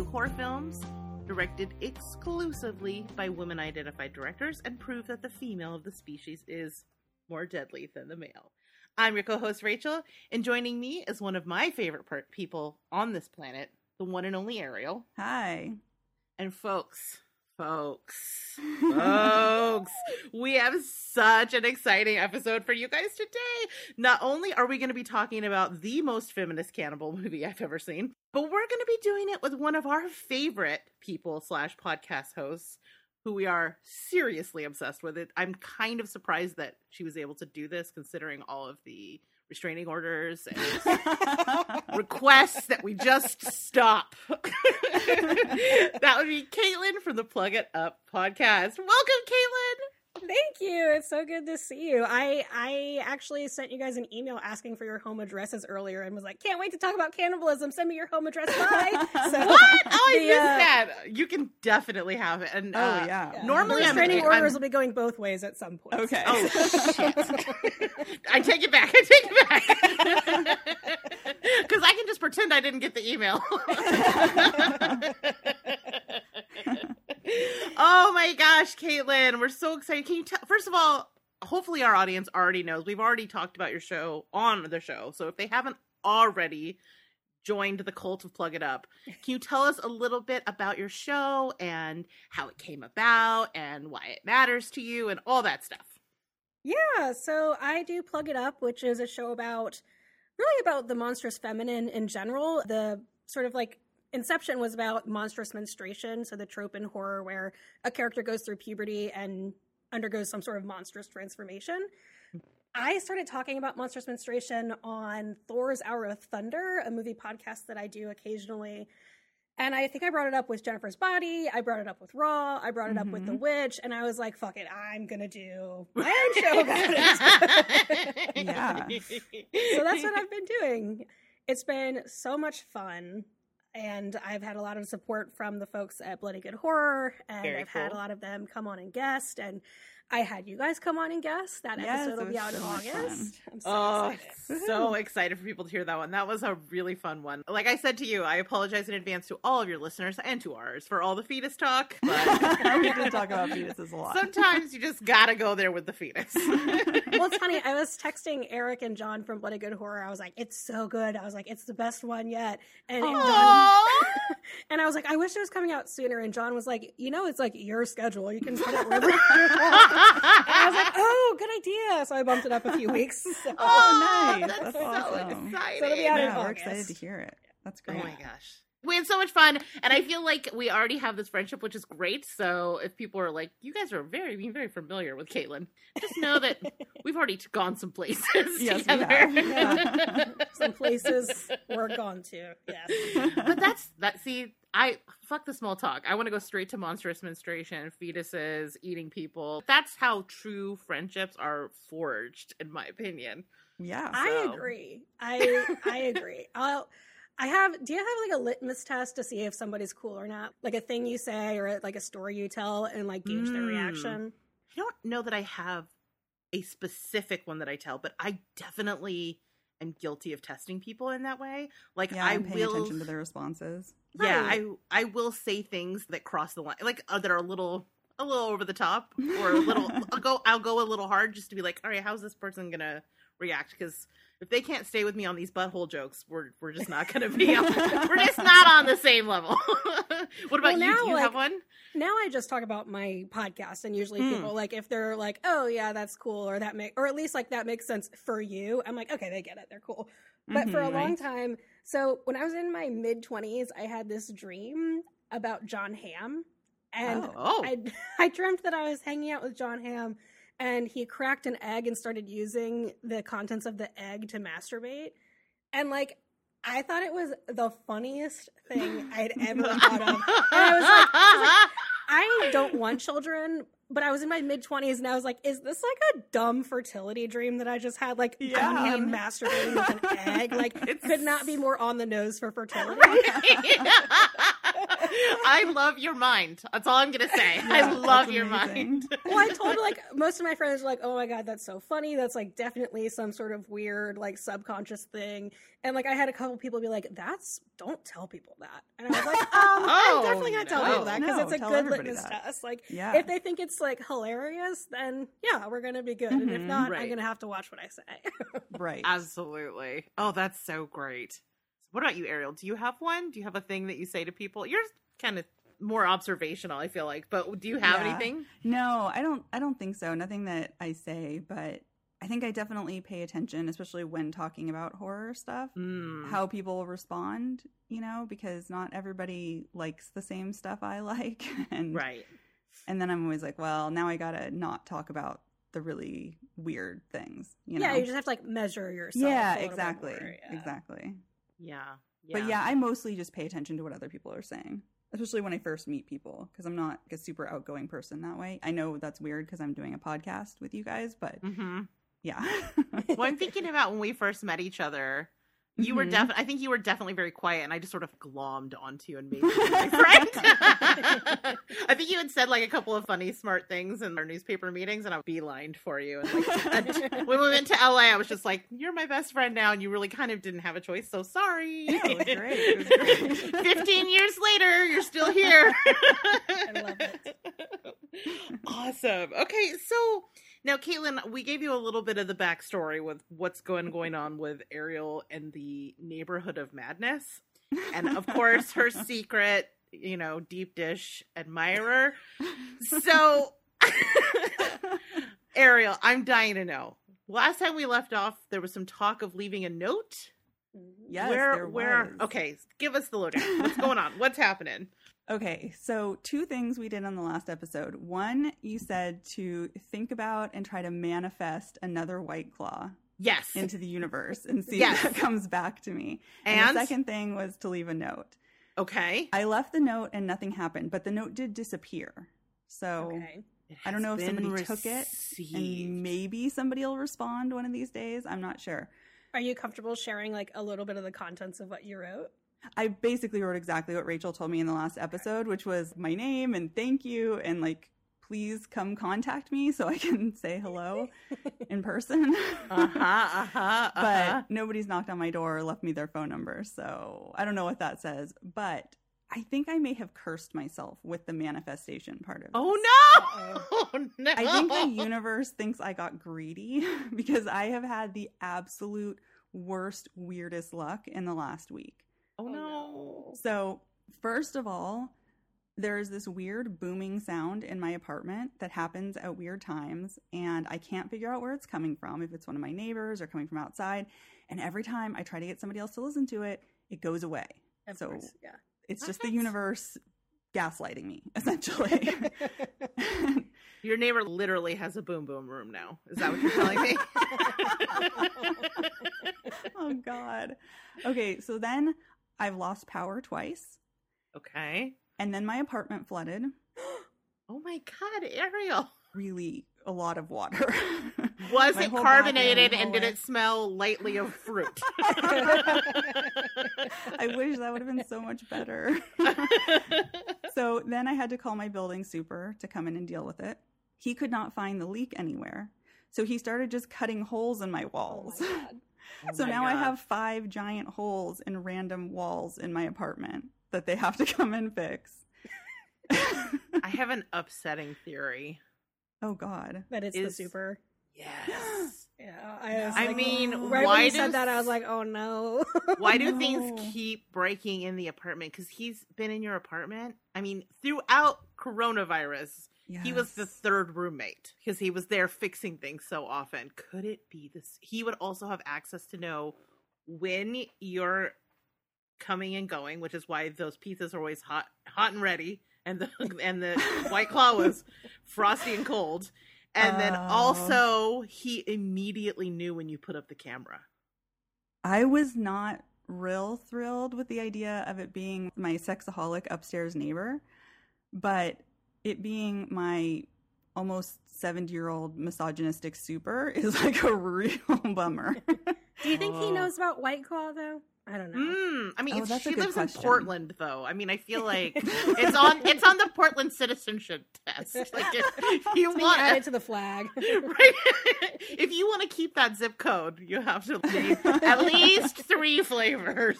review horror films directed exclusively by women identified directors and prove that the female of the species is more deadly than the male. I'm your co host, Rachel, and joining me is one of my favorite per- people on this planet, the one and only Ariel. Hi. And folks, folks, folks, we have such an exciting episode for you guys today. Not only are we going to be talking about the most feminist cannibal movie I've ever seen, but we're going to be doing it with one of our favorite people slash podcast hosts who we are seriously obsessed with it. I'm kind of surprised that she was able to do this considering all of the restraining orders and requests that we just stop. that would be Caitlin from the Plug It Up podcast. Welcome, Caitlin. Thank you. It's so good to see you. I I actually sent you guys an email asking for your home addresses earlier and was like, can't wait to talk about cannibalism. Send me your home address. Bye. So, what? Oh, I the, missed uh, that. You can definitely have it. And oh uh, yeah. yeah. normally, the restraining orders I'm... will be going both ways at some point. Okay. Oh shit. I take it back. I take it back. Because I can just pretend I didn't get the email oh my gosh, Caitlin, we're so excited. Can you tell? First of all, hopefully our audience already knows. We've already talked about your show on the show, so if they haven't already joined the cult of Plug It Up, can you tell us a little bit about your show and how it came about and why it matters to you and all that stuff? Yeah, so I do Plug It Up, which is a show about really about the monstrous feminine in general. The sort of like Inception was about monstrous menstruation, so the trope in horror where a character goes through puberty and undergoes some sort of monstrous transformation. I started talking about monstrous menstruation on Thor's Hour of Thunder, a movie podcast that I do occasionally. And I think I brought it up with Jennifer's Body. I brought it up with Raw. I brought it mm-hmm. up with The mm-hmm. Witch. And I was like, fuck it, I'm going to do my own show about it. yeah. So that's what I've been doing. It's been so much fun and I've had a lot of support from the folks at Bloody Good Horror, and Very I've cool. had a lot of them come on and guest, and I had you guys come on and guest. That yes, episode will be out so in August. I'm so oh, excited. so excited for people to hear that one. That was a really fun one. Like I said to you, I apologize in advance to all of your listeners and to ours for all the fetus talk. But we did talk about fetuses a lot. Sometimes you just gotta go there with the fetus. well, it's funny. I was texting Eric and John from Bloody Good Horror. I was like, "It's so good." I was like, "It's the best one yet." And, and John, and I was like, "I wish it was coming out sooner." And John was like, "You know, it's like your schedule. You can put it wherever you want." I was like, oh, good idea. So I bumped it up a few weeks. So. Oh, oh nice. That's, that's awesome. So it'll be out yeah, we're excited to hear it. That's great. Oh my gosh. We had so much fun, and I feel like we already have this friendship, which is great. So if people are like, "You guys are very, being very familiar with Caitlin," just know that we've already gone some places yes, together. Yeah. some places we're gone to. Yes, but that's that. See, I fuck the small talk. I want to go straight to monstrous menstruation, fetuses, eating people. That's how true friendships are forged, in my opinion. Yeah, so. I agree. I I agree. I'll. I have. Do you have like a litmus test to see if somebody's cool or not? Like a thing you say or like a story you tell and like gauge mm. their reaction? I don't know that I have a specific one that I tell, but I definitely am guilty of testing people in that way. Like yeah, I am will attention to their responses. Yeah, I I will say things that cross the line, like uh, that are a little a little over the top or a little. I'll go I'll go a little hard just to be like, all right, how's this person gonna react? Because if they can't stay with me on these butthole jokes, we're we're just not gonna be. on, we're just not on the same level. what about well, you? Do you like, have one? Now I just talk about my podcast, and usually mm. people like if they're like, "Oh yeah, that's cool," or that make, or at least like that makes sense for you. I'm like, okay, they get it, they're cool. But mm-hmm, for a right. long time, so when I was in my mid 20s, I had this dream about Jon Hamm. And oh, oh. I, I dreamt that I was hanging out with Jon Hamm and he cracked an egg and started using the contents of the egg to masturbate. And like, I thought it was the funniest thing I'd ever thought of. And I was like, I, was like, I don't want children, but I was in my mid twenties and I was like, is this like a dumb fertility dream that I just had? Like yeah. masturbating with an egg? Like it's... could not be more on the nose for fertility. I love your mind. That's all I'm gonna say. I love your amazing. mind. well, I told like most of my friends were like, "Oh my god, that's so funny. That's like definitely some sort of weird like subconscious thing." And like I had a couple people be like, "That's don't tell people that." And I was like, "Um, Oh, I'm definitely gonna tell no. people that because No, it's a good litmus that. test. Like, Yeah. if they think it's like hilarious, then yeah, we're gonna be good. And if Mhm. not, Right. I'm gonna have to watch what I say." right. Absolutely. Oh, that's so great. What about you, Ariel? Do you have one? Do you have a thing that you say to people? You're kind of more observational, I feel like. But do you have Yeah. anything? No, I don't I don't think so. Nothing that I say, but I think I definitely pay attention, especially when talking about horror stuff, Mm. how people respond, you know, because not everybody likes the same stuff I like. And Right. and then I'm always like, well, now I got to not talk about the really weird things, you know. yeah, you just have to like measure yourself. yeah, a little bit exactly. more, yeah. Exactly. Yeah. But yeah, I mostly just pay attention to what other people are saying, especially when I first meet people, because I'm not a super outgoing person that way. I know that's weird because I'm doing a podcast with you guys, but hmm yeah. Well, I'm thinking about when we first met each other. You were Mhm. definitely, I think you were definitely very quiet, and I just sort of glommed onto you and made you my friend. I think you had said like a couple of funny, smart things in our newspaper meetings, and I beelined for you. And like, when we went to LA, I was just like, "You're my best friend now," and you really kind of didn't have a choice. So sorry. it was great. It was great. Fifteen years later, you're still here. I love it. Awesome. Okay, so now, Caitlin, we gave you a little bit of the backstory with what's going going on with Ariel and the neighborhood of madness, and of course, her secret, you know, deep dish admirer. So, Ariel, I'm dying to know. Last time we left off, there was some talk of leaving a note. Mm-hmm. Yes, where, there where? was. Okay, give us the lowdown. What's going on? What's happening? Okay, so two things we did on the last episode. One, you said to think about and try to manifest another White Claw Yes, into the universe and see Yes. if that comes back to me. and, And the second thing was to leave a note. okay. I left the note and nothing happened, but the note did disappear. So Okay. I don't know if somebody took it and maybe somebody will respond one of these days. I'm not sure. Are you comfortable sharing like a little bit of the contents of what you wrote? I basically wrote exactly what Rachel told me in the last episode, which was my name and thank you and like please come contact me so I can say hello in person. Uh huh. Uh huh. but Uh-huh. nobody's knocked on my door or left me their phone number. So I don't know what that says, but I think I may have cursed myself with the manifestation part of it. Oh no! Oh no! I think the universe thinks I got greedy because I have had the absolute worst, weirdest luck in the last week. Oh, oh no! So, first of all, there's this weird booming sound in my apartment that happens at weird times, and I can't figure out where it's coming from, if it's one of my neighbors or coming from outside. And every time I try to get somebody else to listen to it, it goes away. Of So- course, yeah. It's oh, just the universe gaslighting me, essentially. Your neighbor literally has a boom boom room now. Is that what you're telling me? oh, God. Okay, so then I've lost power twice, okay. and then my apartment flooded. Oh my god, Ariel. Really, a lot of water. Was My it carbonated and did it smell lightly of fruit? I wish that would have been so much better. so then I had to call my building super to come in and deal with it. He could not find the leak anywhere. So he started just cutting holes in my Oh walls. my Oh so my now I have five giant holes in random walls in my apartment that they have to come and fix. I have an upsetting theory. oh God. That it's the super. Yes. Yeah, I, I like- mean, right why when you said that, I was like, oh no. Why do No. things keep breaking in the apartment? Because he's been in your apartment. I mean, throughout coronavirus, he was the third roommate because he was there fixing things so often. Could it be this? He would also have access to know when you're coming and going, which is why those pizzas are always hot, hot and ready, and the and the white claw was frosty and cold. And then Oh. also, he immediately knew when you put up the camera. I was not real thrilled with the idea of it being my sexaholic upstairs neighbor, but it being my almost 70 year old misogynistic super is like a real bummer. Do you think he Oh. knows about White Claw though? I don't know. Mm, I mean, Oh, that's she lives question. in Portland, though. I mean, I feel like it's on it's on the Portland citizenship test. Like, if, if you It's being want, added to the flag. right? if you want to keep that zip code, you have to leave at least three flavors.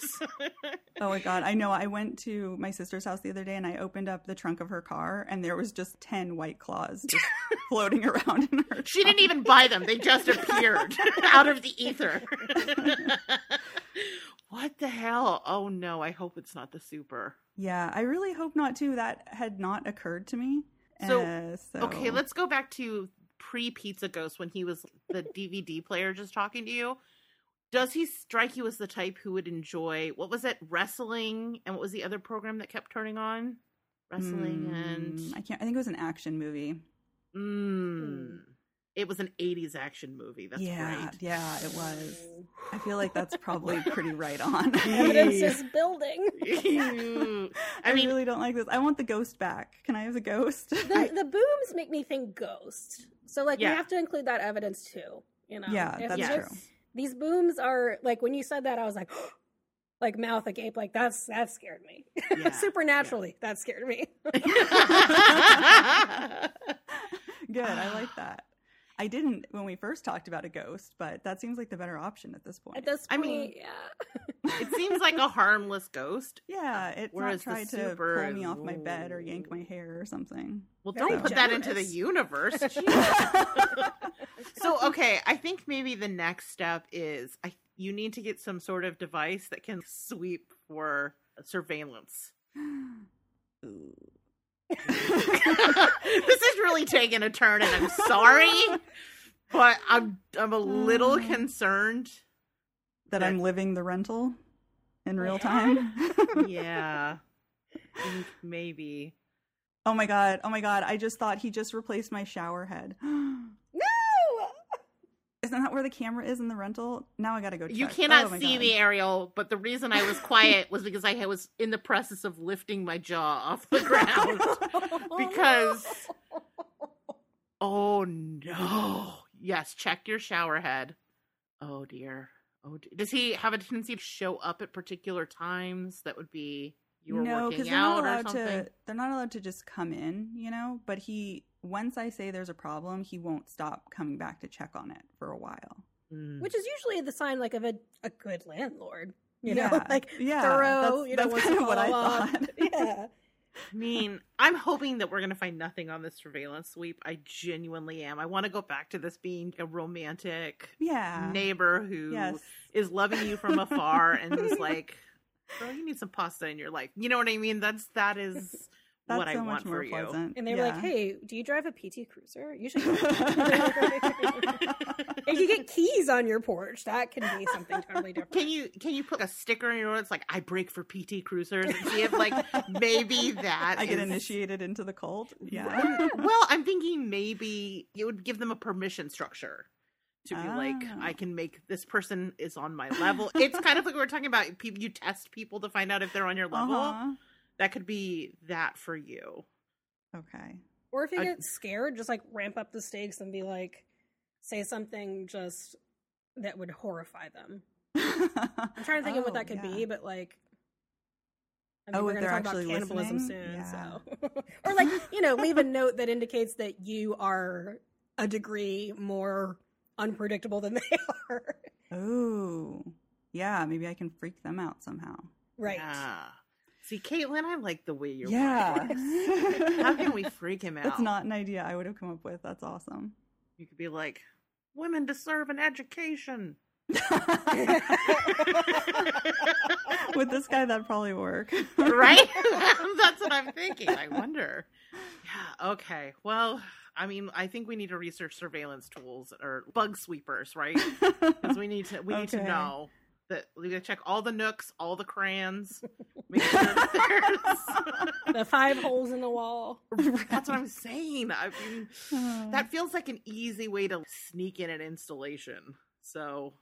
Oh my god, I know. I went to my sister's house the other day and I opened up the trunk of her car and there was just 10 white claws just floating around in her. she didn't even buy them; they just appeared out of the ether. What the hell? Oh no! I hope it's not the super. Yeah, I really hope not too. That had not occurred to me. So, Uh, so- Okay, let's go back to pre Pizza Ghost when he was the DVD player just talking to you. Does he strike you as the type who would enjoy what was it, wrestling, and what was the other program that kept turning on? Wrestling Mm, and I can't I think it was an action movie. mm, it was an '80s action movie. That's yeah, right. yeah, it was. I feel like that's probably pretty right on. Evidence is building. I I mean, really don't like this. I want the ghost back. Can I have the ghost? The, the booms make me think ghost. So like Yeah. we have to include that evidence too. You know. Yeah, If that's true. These booms are like when you said that, I was like, like mouth agape. Like that's that scared me. Yeah, Supernaturally, that scared me. Good. I like that. I didn't when we first talked about a ghost, but that seems like the better option at this point. At this point, I mean- yeah. it seems like a harmless ghost. yeah, it's Whereas not trying to super pull me off my bed or yank my hair or something. Well, Very don't put that into the universe. so okay i think maybe the next step is i you need to get some sort of device that can sweep for surveillance this is really taking a turn and i'm sorry but i'm i'm a little Mm. concerned that I'm living the rental in real time. yeah maybe oh my god! Oh my god! I just thought he just replaced my shower head. Isn't that where the camera is in the rental? Now I gotta go. Check. you cannot Oh see God. me ariel but the reason i was quiet was because i was in the process of lifting my jaw off the ground because oh no yes check your shower head oh dear oh dear. does he have a tendency to show up at particular times that would be you were no, working they're not out or allowed something to. They're not allowed to just come in, you know. But he, once I say there's a problem, he won't stop coming back to check on it for a while. Mm. Which is usually the sign like of a, a good landlord. You yeah, know, like yeah, thorough. That's, you know, that's kind of what I up. thought. Yeah. I mean, I'm hoping that we're going to find nothing on this surveillance sweep. I genuinely am. I want to go back to this being a romantic yeah. neighbor who Yes. is loving you from afar and is like, girl, you need some pasta in your life. You know what I mean? That's that is That's what I so want much more for you. And they were yeah. like, "Hey, do you drive a PT Cruiser? You should." if you get keys on your porch, that can be something totally different. Can you can you put a sticker in your door that's like I break for PT Cruisers and see if like maybe that I get initiated into the cult. Yeah. well, I'm thinking maybe it would give them a permission structure to be like, Ah. I can make this person is on my level. It's kind of like we are talking about people. You test people to find out if they're on your level. Uh-huh. That could be that for you. Okay. Or if you I- get scared, just like ramp up the stakes and be like, say something just that would horrify them. I'm trying to think of what Oh, that could yeah. be, but like. I Oh, we're if gonna they're talk about actually cannibalism listening? soon, Yeah. so or like you know, leave a note that indicates that you are a degree more unpredictable than they are. Oh. Yeah, maybe I can freak them out somehow. Right. Yeah. See, Caitlin, I like the way you're. yeah. How can we freak him out? That's not an idea I would have come up with. That's awesome. You could be like, women deserve an education. With this guy, that'd probably work. right? That's what I'm thinking. I wonder. Yeah. Okay. Well, I mean, I think we need to research surveillance tools or bug sweepers, right? Because we need to we need to know that we gotta check all the nooks, all the crayons. Make sure the five holes in the wall. That's what I'm saying. I mean, that feels like an easy way to sneak in an installation. So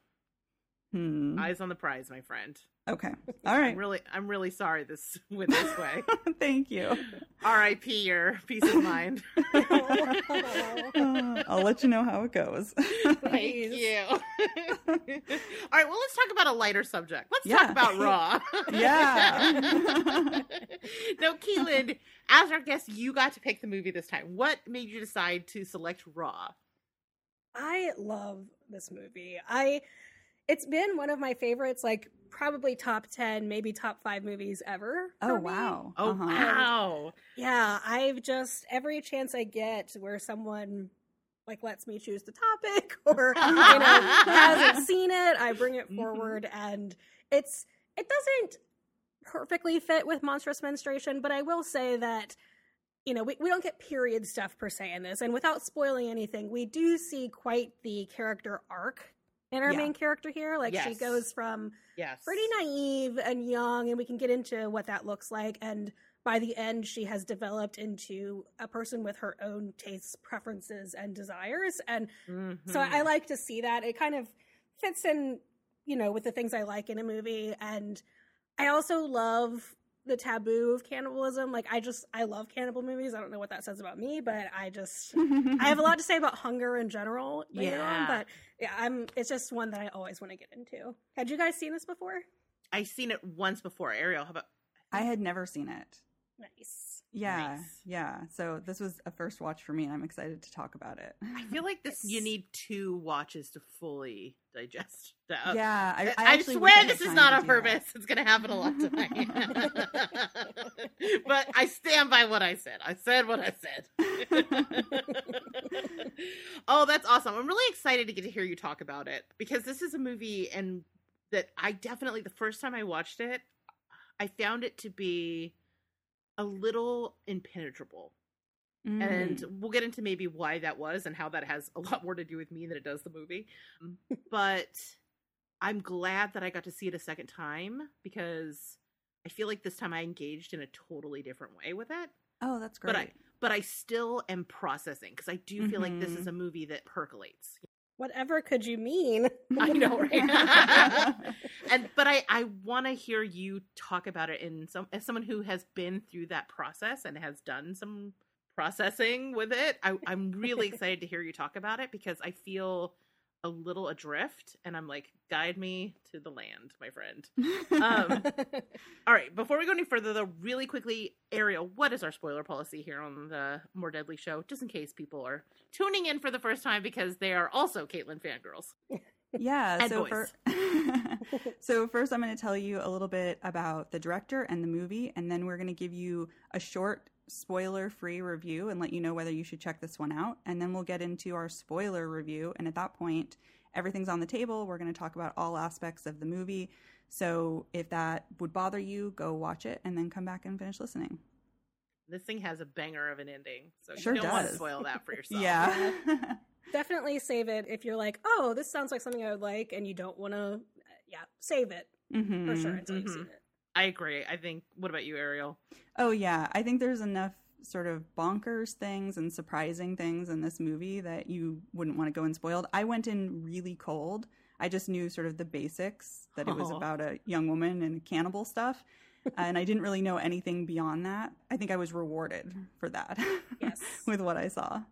Hmm. Eyes on the prize, my friend. Okay. All right. I'm really, I'm really sorry this went this way. Thank you. R.I.P. Your peace of mind. Uh, I'll let you know how it goes. Thank you. All right, well, let's talk about a lighter subject. Let's Yeah. talk about Raw. Yeah. now, Caitlin, as our guest, you got to pick the movie this time. What made you decide to select Raw? I love this movie. I it's been one of my favorites, like probably top ten, maybe top five movies ever. oh for me. wow. Oh, Uh-huh. wow. Yeah, I've just every chance I get where someone like lets me choose the topic or you know hasn't seen it, I bring it Mhm. forward and it's it doesn't perfectly fit with monstrous menstruation, but I will say that you know, we, we don't get period stuff per se in this, and without spoiling anything, we do see quite the character arc in our Yeah. main character here. Like she goes from Yes. pretty naive and young, and we can get into what that looks like. And by the end, she has developed into a person with her own tastes, preferences, and desires. And so Mhm. I like to see that. It kind of fits in, you know, with the things I like in a movie. And I also love the taboo of cannibalism. Like, I just, I love cannibal movies. I don't know what that says about me, but I just. I have a lot to say about hunger in general later Yeah. on, but yeah, I'm. It's just one that I always want to get into. Had you guys seen this before? I've seen it once before. Ariel, how about I had never seen it. Nice. Yeah, Nice. yeah. So this was a first watch for me, and I'm excited to talk about it. I feel like this you need two watches to fully digest that. yeah, I, I, I, swear this is not on do that. purpose. It's going to happen a lot tonight. but I stand by what I said. I said what I said. oh, that's awesome. I'm really excited to get to hear you talk about it because this is a movie and that I definitely the first time I watched it, I found it to be a little impenetrable Mm. and we'll get into maybe why that was and how that has a lot more to do with me than it does the movie. but I'm glad that I got to see it a second time because I feel like this time I engaged in a totally different way with it. oh, that's great. But I but I still am processing because I do feel like this is a movie that percolates. Whatever could you mean? I know, right? and but I I want to hear you talk about it in some as someone who has been through that process and has done some processing with it. I, I'm really excited to hear you talk about it because I feel a little adrift, and I'm like, guide me to the land, my friend. Um, All right, before we go any further, though, really quickly, Ariel, what is our spoiler policy here on the More Deadly show, just in case people are tuning in for the first time because they are also Caitlin fangirls. yeah. And so for so first, I'm going to tell you a little bit about the director and the movie, and then we're going to give you a short spoiler-free review and let you know whether you should check this one out. And then we'll get into our spoiler review, and at that point, everything's on the table. We're going to talk about all aspects of the movie. So if that would bother you, go watch it and then come back and finish listening. This thing has a banger of an ending, so Sure you don't want to spoil that for yourself. Yeah. Definitely save it if you're like, oh, this sounds like something I would like, and you don't want to. Yeah, save it Mhm. for sure until you've Mhm. seen it. I agree. I think. What about you, Ariel? Oh yeah, I think there's enough sort of bonkers things and surprising things in this movie that you wouldn't want to go in spoiled. I went in really cold. I just knew sort of the basics that it was about a young woman and cannibal stuff. and I didn't really know anything beyond that. I think I was rewarded for that. Yes. with what I saw.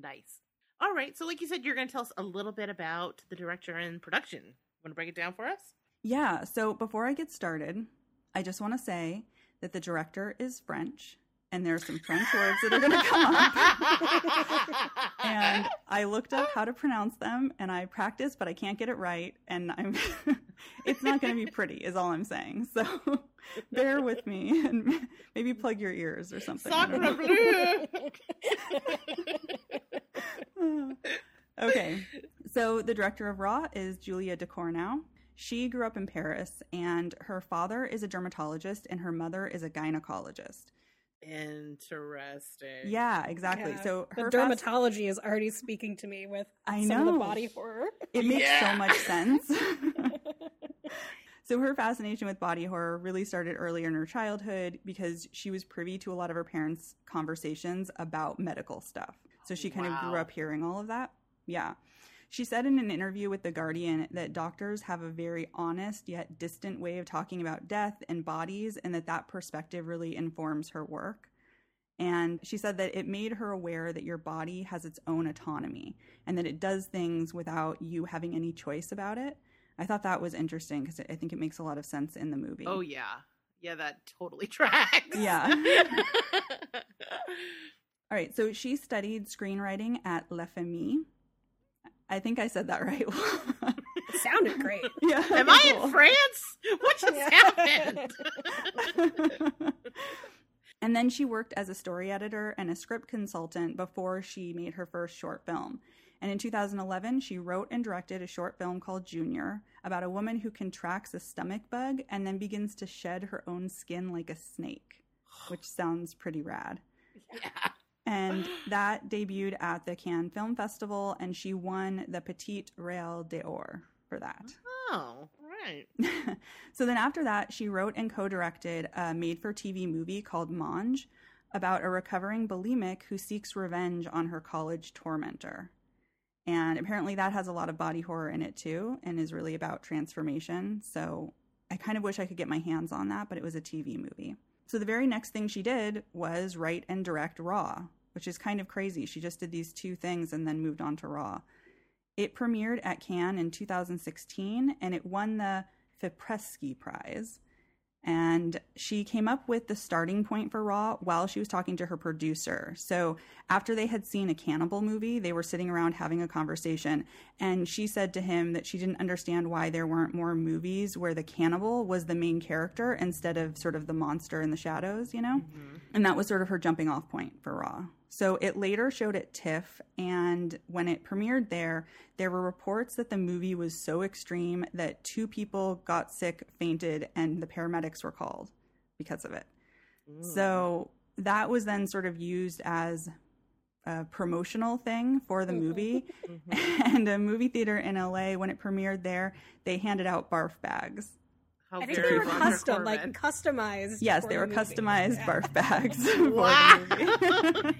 Nice. All right. So, like you said, you're going to tell us a little bit about the director and production. Want to break it down for us? Yeah, so before I get started, I just want to say that the director is French and there are some French words that are going to come up. and I looked up how to pronounce them and I practiced, but I can't get it right. And I'm, it's not going to be pretty, is all I'm saying. So bear with me and maybe plug your ears or something. Sacre bleu. okay. So the director of Raw is Julia Ducournau. She grew up in Paris, and her father is a dermatologist, and her mother is a gynecologist. Interesting. Yeah, exactly. Yeah. So the her fast- dermatology is already speaking to me with I some of the body horror. it makes Yeah. so much sense. so her fascination with body horror really started earlier in her childhood because she was privy to a lot of her parents' conversations about medical stuff. So she kind of grew up hearing all of that. Yeah. She said in an interview with The Guardian that doctors have a very honest yet distant way of talking about death and bodies, and that that perspective really informs her work. And she said that it made her aware that your body has its own autonomy and that it does things without you having any choice about it. I thought that was interesting because I think it makes a lot of sense in the movie. Oh yeah, yeah, that totally tracks. Yeah. All right, so she studied screenwriting at LeFemi. I think I said that right. It sounded great. yeah. Am I in France? What just happened? and then she worked as a story editor and a script consultant before she made her first short film. And in 2011, she wrote and directed a short film called Junior about a woman who contracts a stomach bug and then begins to shed her own skin like a snake, which sounds pretty rad. yeah. And that debuted at the Cannes Film Festival, and she won the Petit Rail d'Or for that. Oh, right. so then after that, she wrote and co directed a made for TV movie called Mange about a recovering bulimic who seeks revenge on her college tormentor. And apparently, that has a lot of body horror in it too, and is really about transformation. So I kind of wish I could get my hands on that, but it was a TV movie. So the very next thing she did was write and direct Raw, which is kind of crazy. She just did these two things and then moved on to Raw. It premiered at Cannes in 2016 and it won the Fipresci Prize. And she came up with the starting point for Raw while she was talking to her producer. So, after they had seen a cannibal movie, they were sitting around having a conversation. And she said to him that she didn't understand why there weren't more movies where the cannibal was the main character instead of sort of the monster in the shadows, you know? Mm-hmm. And that was sort of her jumping off point for Raw. So it later showed at TIFF, and when it premiered there, there were reports that the movie was so extreme that two people got sick, fainted, and the paramedics were called because of it. So that was then sort of used as a promotional thing for the movie. Mhm. And a movie theater in LA, when it premiered there, they handed out barf bags. How I think they were Roger custom, like customized. Yes, they were movie. customized Yeah. barf bags. Wow.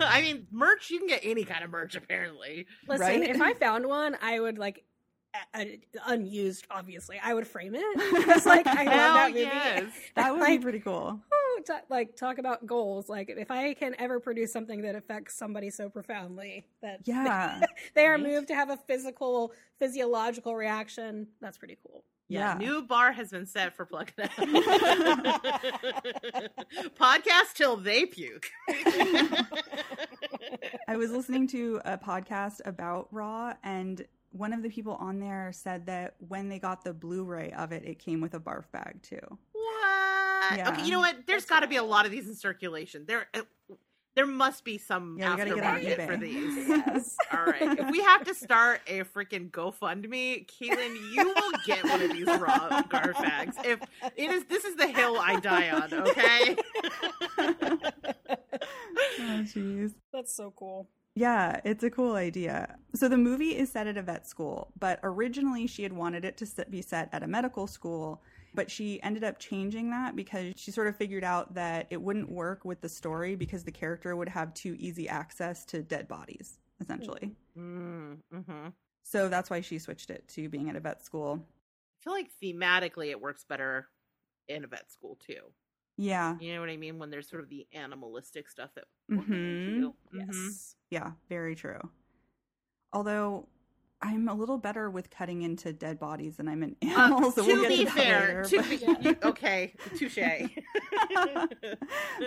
I mean, merch, you can get any kind of merch apparently. Listen, Right? if I found one, I would like a- a- unused. Obviously, I would frame it. It's like I love that movie. yes. that would Like, be pretty cool. Ooh, ta- like talk about goals. Like if I can ever produce something that affects somebody so profoundly that Yeah. they are Right? moved to have a physical, physiological reaction, that's pretty cool. Yeah, Yeah. new bar has been set for Plug It Up. Podcast till they puke. I was listening to a podcast about Raw, and one of the people on there said that when they got the Blu-ray of it, it came with a barf bag too. what? Yeah. Okay, you know what? There's That's got to be a lot of these in circulation. There, uh, there must be some Yeah, we get on aftermarket for these. Yes. All right. If we have to start a freaking GoFundMe, Caitlin, you will get one of these raw gar bags. If it is, this is the hill I die on. Okay. Oh, jeez. That's so cool. Yeah, it's a cool idea. So the movie is set at a vet school, but originally she had wanted it to be set at a medical school, but she ended up changing that because she sort of figured out that it wouldn't work with the story because the character would have too easy access to dead bodies, essentially. Mm, hmm So that's why she switched it to being at a vet school. I feel like thematically it works better in a vet school too. Yeah, You know what I mean? When there's sort of the animalistic stuff that Mhm. to. Yes. Mhm. yeah, very true. Although I'm a little better with cutting into dead bodies than I'm in Uh, animals. so to we'll get be to fair, later, to but- be, okay, touche.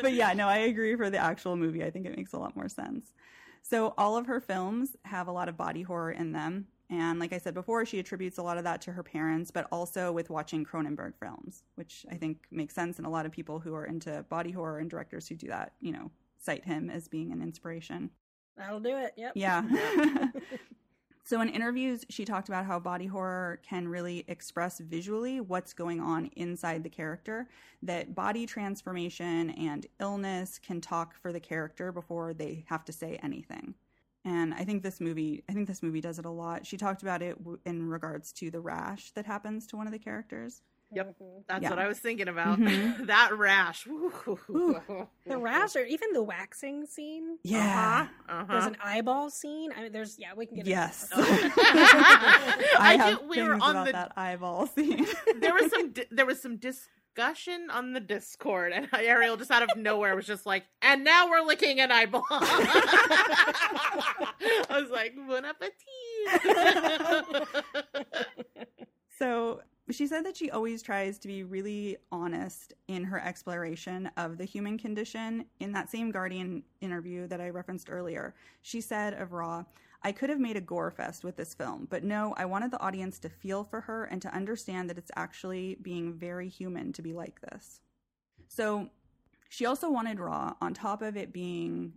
but yeah, no, I agree for the actual movie. I think it makes a lot more sense. So all of her films have a lot of body horror in them. And like I said before, she attributes a lot of that to her parents, but also with watching Cronenberg films, which I think makes sense. And a lot of people who are into body horror and directors who do that, you know, cite him as being an inspiration. That'll do it. Yep. Yeah. so in interviews, she talked about how body horror can really express visually what's going on inside the character, that body transformation and illness can talk for the character before they have to say anything. And I think this movie, I think this movie does it a lot. She talked about it w- in regards to the rash that happens to one of the characters. Yep. Mhm. That's Yeah. what I was thinking about. Mhm. that rash. Ooh. The rash, or even the waxing scene. Yeah. Uh-huh. There's an eyeball scene. I mean, there's yeah, we can get Yes. Into. I, I have do- we things were on about the- that eyeball scene. there was some di- there was some discussion on the Discord, and Ariel just out of nowhere was just like, "And now we're licking an eyeball." I was like, "Bon appetit." So she said that she always tries to be really honest in her exploration of the human condition. In that same Guardian interview that I referenced earlier, she said of Raw, I could have made a gore fest with this film, but no, I wanted the audience to feel for her and to understand that it's actually being very human to be like this. So she also wanted Raw, on top of it being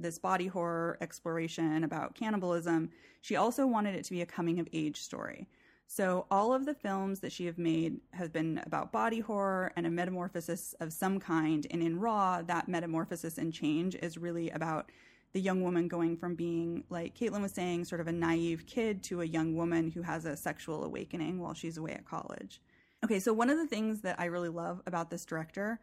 this body horror exploration about cannibalism, she also wanted it to be a coming of age story. So all of the films that she have made have been about body horror and a metamorphosis of some kind. And in Raw, that metamorphosis and change is really about the young woman going from being, like Caitlin was saying, sort of a naive kid to a young woman who has a sexual awakening while she's away at college. Okay, so one of the things that I really love about this director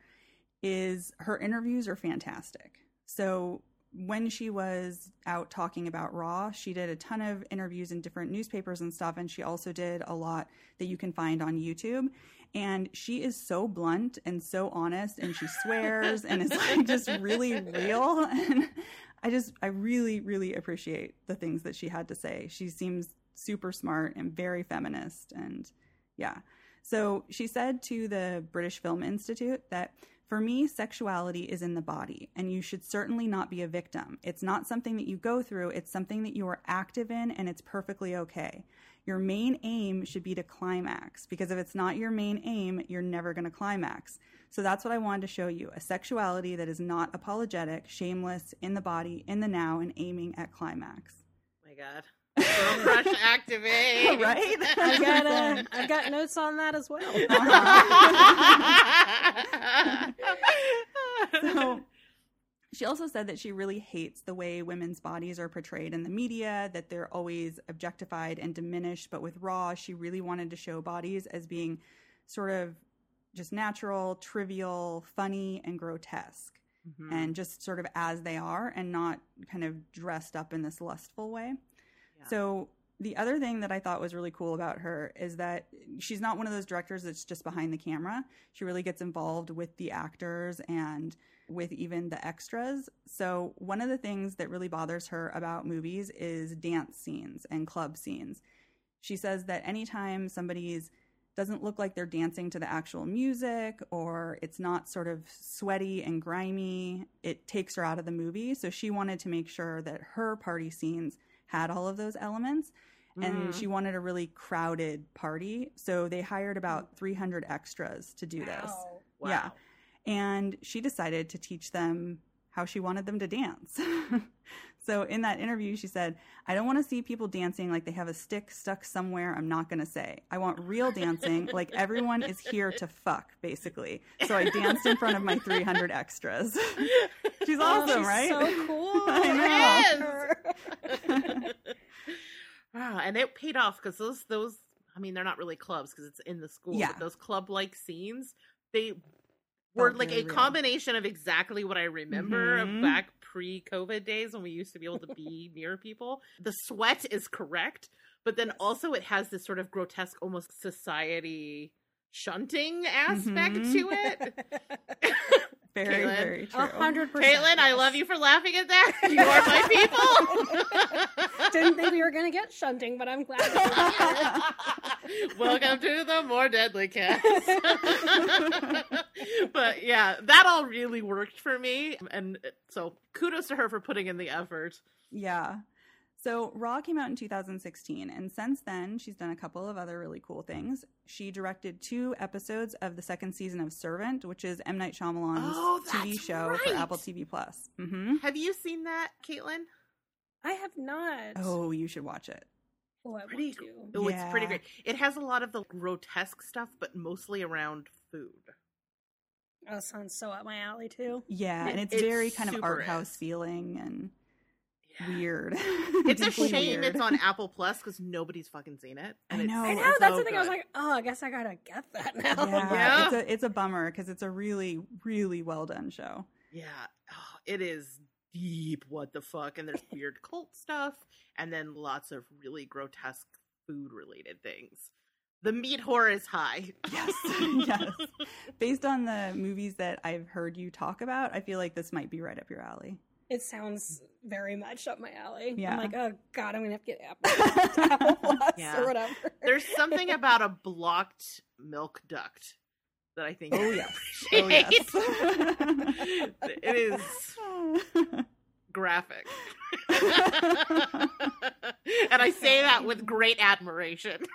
is her interviews are fantastic. So when she was out talking about Raw, she did a ton of interviews in different newspapers and stuff, and she also did a lot that you can find on YouTube. And she is so blunt and so honest, and she swears and is like just really real. And I just, I really, really appreciate the things that she had to say. She seems super smart and very feminist, and yeah. So she said to the British Film Institute that for me, sexuality is in the body, and you should certainly not be a victim. It's not something that you go through, it's something that you are active in, and it's perfectly okay. Your main aim should be to climax, because if it's not your main aim, you're never going to climax. So that's what I wanted to show you a sexuality that is not apologetic, shameless, in the body, in the now, and aiming at climax. my God. Crush activate. Right? I got uh, I've got notes on that as well. so she also said that she really hates the way women's bodies are portrayed in the media, that they're always objectified and diminished. But with Raw, she really wanted to show bodies as being sort of just natural, trivial, funny, and grotesque, Mhm. and just sort of as they are and not kind of dressed up in this lustful way. Yeah. So the other thing that I thought was really cool about her is that she's not one of those directors that's just behind the camera. She really gets involved with the actors and with even the extras. So one of the things that really bothers her about movies is dance scenes and club scenes. She says that anytime somebody's doesn't look like they're dancing to the actual music or it's not sort of sweaty and grimy, it takes her out of the movie. So she wanted to make sure that her party scenes had all of those elements and Mm. she wanted a really crowded party. So they hired about 300 extras to do this. Wow. Wow. Yeah. And she decided to teach them how she wanted them to dance. so in that interview, she said, I don't want to see people dancing like they have a stick stuck somewhere I'm not going to say. I want real dancing like everyone is here to fuck, basically. So I danced in front of my 300 extras. She's Oh, awesome, she's right? So cool. I know. Wow, and it paid off because those those I mean they're not really clubs because it's in the school. Yeah. But those club like scenes, they were Felt like a real. combination of exactly what I remember Mhm. back pre COVID days when we used to be able to be near people. The sweat is correct, but then also it has this sort of grotesque, almost society shunting aspect Mhm. to it. very, Caitlin. very true. Hundred percent. Caitlin, I love you for laughing at that. You are my people. Didn't think we were gonna get shunting, but I'm glad. that Welcome to the more deadly cast. but yeah, that all really worked for me, and so kudos to her for putting in the effort. Yeah. So Raw came out in 2016, and since then, she's done a couple of other really cool things. She directed two episodes of the second season of Servant, which is M Night Shyamalan's Oh, TV that's show for. Apple TV Plus. hmm Have you seen that, Caitlin? I have not. Oh, you should watch it. Oh, I Pretty want to. Oh, it's pretty great. It has a lot of the grotesque stuff, but mostly around food. Oh, sounds so up my alley too. Yeah, It- and it's, it's very kind of art house feeling, and weird. It's a shame weird. it's on Apple Plus because nobody's fucking seen it. I it's know. I know so that's the thing. I was like, oh, I guess I gotta get that now. Yeah, Yeah. it's a it's a bummer because it's a really really well done show. Yeah, oh, it is deep. What the fuck? And there's weird cult stuff, and then lots of really grotesque food related things. The meat whore is high. Yes, yes. Based on the movies that I've heard you talk about, I feel like this might be right up your alley. It sounds very much up my alley. Yeah. I'm like, oh god, I'm gonna have to get Apple, Apple Plus Yeah. or whatever. There's something about a blocked milk duct that I think. Oh yes, oh yes. it is graphic. and I say that with great admiration.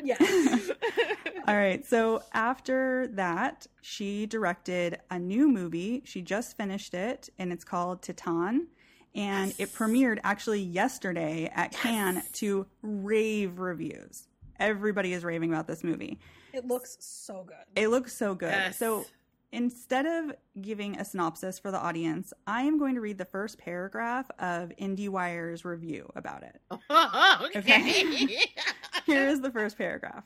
Yes. All right. So after that, she directed a new movie. She just finished it, and it's called Titane. And it premiered actually yesterday at Cannes to rave reviews. Everybody is raving about this movie. It looks so good. It looks so good. Yes. So instead of giving a synopsis for the audience, I am going to read the first paragraph of IndieWire's review about it. okay. Here is the first paragraph.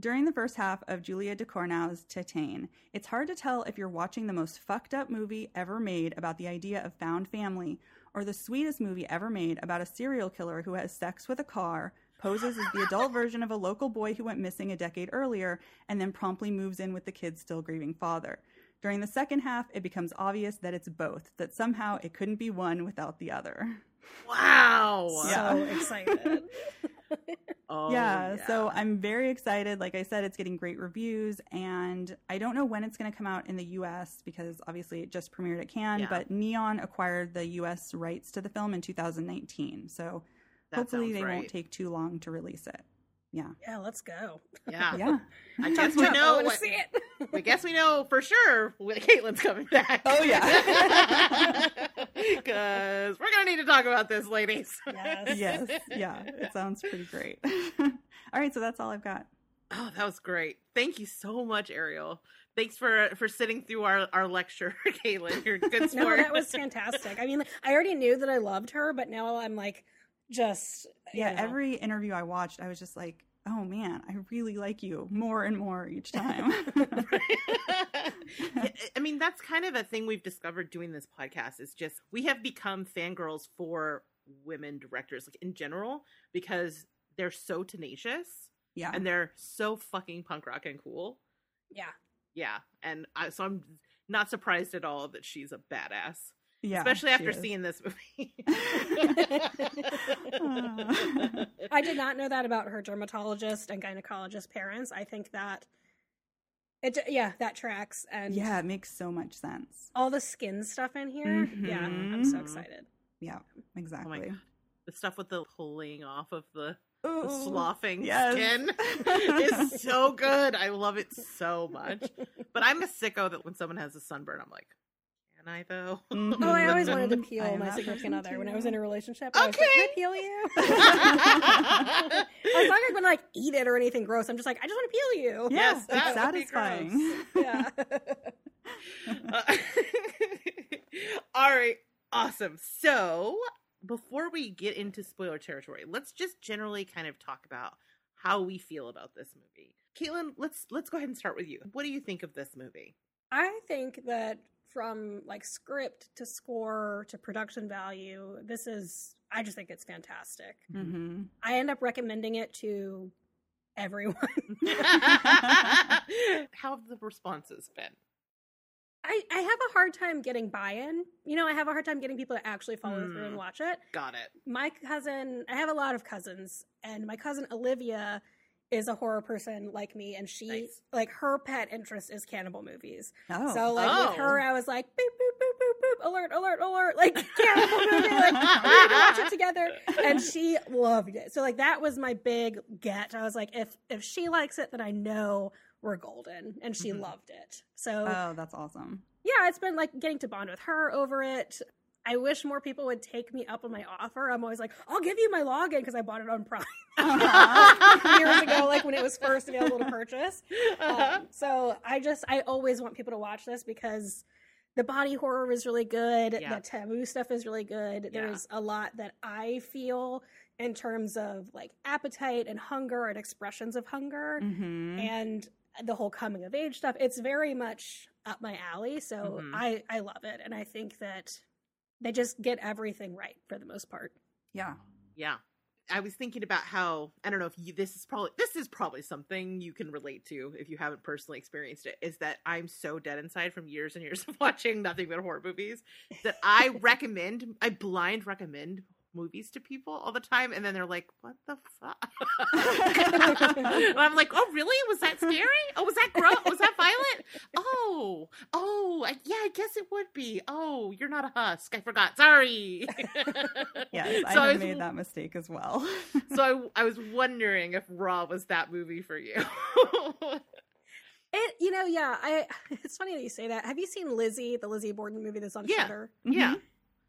During the first half of Julia de Ducournau's Titane, it's hard to tell if you're watching the most fucked up movie ever made about the idea of found family or the sweetest movie ever made about a serial killer who has sex with a car, poses as the adult version of a local boy who went missing a decade earlier, and then promptly moves in with the kid's still grieving father. During the second half, it becomes obvious that it's both, that somehow it couldn't be one without the other. wow. Yeah. So excited. Oh, yeah, so I'm very excited. Like I said, it's getting great reviews, and I don't know when it's going to come out in the US because obviously it just premiered at Cannes, Yeah. but Neon acquired the US rights to the film in 2019. So That hopefully they right. won't take too long to release it. Yeah. yeah, let's go. Yeah. Yeah. I guess we Jump, I know. wanna What, see it. we guess we know for sure when Caitlin's coming back. Oh, yeah. Because we're gonna need to talk about this, ladies. Yes. yes. Yeah. It sounds pretty great. all right, so that's all I've got. Oh, that was great. Thank you so much, Ariel. Thanks for for sitting through our, our lecture, Caitlin. You're a good sport. No, that was fantastic. I mean, I already knew that I loved her, but now I'm like, just you Yeah, know. every interview I watched, I was just like, oh man, I really like you more and more each time. Yeah, I mean, that's kind of a thing we've discovered doing this podcast is just we have become fangirls for women directors, like in general, because they're so tenacious yeah. and they're so fucking punk rock and cool. yeah. Yeah, and I, so I'm not surprised at all that she's a badass, yeah. especially after is. seeing this movie. I did not know that about her dermatologist and gynecologist parents. I think that it, yeah, that tracks. And Yeah, it makes so much sense. all the skin stuff in here. Yeah, I'm so Mhm. excited. Yeah, exactly. God. the stuff with the pulling off of the, the sloughing yes. skin is so good. I love it so much. But I'm a sicko that when someone has a sunburn, I'm like, can I though? Mhm. Oh, I always wanted to. Peel my that significant person other when I was in a relationship. I was like, Okay. can I peel you? I was not going to like eat it or anything gross. I'm just like, I just want to peel you. Yeah, Yes, it's that would be satisfying. Yeah. Uh, all right, awesome. So before we get into spoiler territory, let's just generally kind of talk about how we feel about this movie. Caitlin, let's let's go ahead and start with you. What do you think of this movie? I think that from like script to score to production value, this is I just think it's fantastic. Mhm. I end up recommending it to everyone. how have the responses been? I, I have a hard time getting buy-in. You know, I have a hard time getting people to actually follow through Hmm. and watch it. Got it. My cousin, I have a lot of cousins, and my cousin Olivia is a horror person like me, and she Nice. like her pet interest is cannibal movies. Oh, So like Oh. with her, I was like, boop boop boop boop boop, alert alert alert, like cannibal movie, like we need to watch it together. And she loved it. So like that was my big get. I was like, if if she likes it, then I know we're golden. And she Mhm. loved it. So oh, that's awesome. yeah, it's been like getting to bond with her over it. I wish more people would take me up on my offer. I'm always like, I'll give you my login because I bought it on Prime years ago, like when it was first available to purchase. Uh-huh. Um, so I just, I always want people to watch this because the body horror is really good. Yeah. The taboo stuff is really good. Yeah. There's a lot that I feel in terms of like appetite and hunger and expressions of hunger hmm and the whole coming of age stuff. It's very much up my alley. So Mhm. I, I love it. And I think that they just get everything right for the most part. Yeah. Yeah. I was thinking about how I don't know if you this is probably this is probably something you can relate to if you haven't personally experienced it is that I'm so dead inside from years and years of watching nothing but horror movies that I recommend I blind recommend movies to people all the time and then they're like what the fuck and I'm like oh really was that scary oh was that gross was that violent oh oh I, yeah I guess it would be oh you're not a husk I forgot sorry Yes, I So have was- made that mistake as well. so I, I was wondering if Raw was that movie for you. It, you know, yeah, I. It's funny that you say that. Have you seen Lizzie, the Lizzie Borden movie that's on Yeah. Shudder? yeah. Mm-hmm.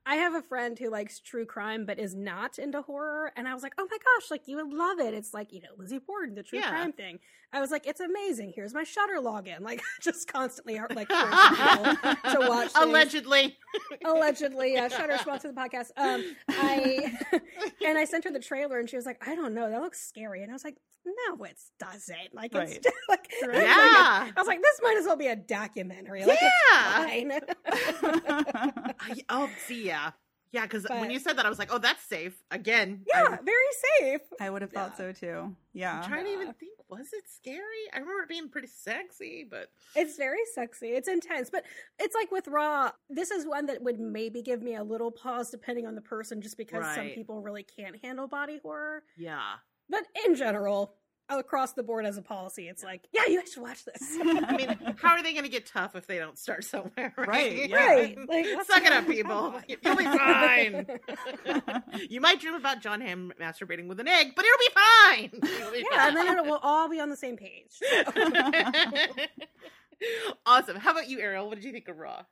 I have a friend who likes true crime but is not into horror, and I was like, "Oh my gosh, like you would love it." It's like you know Lizzie Borden, the true Yeah. crime thing. I was like, "It's amazing." Here's my Shudder login, like just constantly like to watch. things. Allegedly. allegedly, yeah. Shudder sponsor the podcast. Um, I and I sent her the trailer, and she was like, "I don't know, that looks scary," and I was like, "No, it doesn't. Like it's Right. like Yeah. like I was like, this might as well be a documentary. Like, Yeah. it's fine. I- oh, see, yeah. Yeah, Yeah, because when you said that, I was like, oh, that's safe. Again. yeah, I'm, very safe. I would have thought Yeah. so too. Yeah. I'm trying to even think, was it scary? I remember it being pretty sexy, but It's very sexy. It's intense, but it's like with Raw. This is one that would maybe give me a little pause depending on the person, just because some people really can't handle body horror. yeah. But in general, across the board as a policy, it's like, yeah, you guys should watch this. I mean, how are they going to get tough if they don't start somewhere? Right. Right, yeah. right? Like, that's Suck it not- up, people. You'll be fine. you might dream about Jon Hamm masturbating with an egg, but it'll be fine. It'll be yeah, and then it'll, we'll all be on the same page. awesome. How about you, Ariel? What did you think of Raw?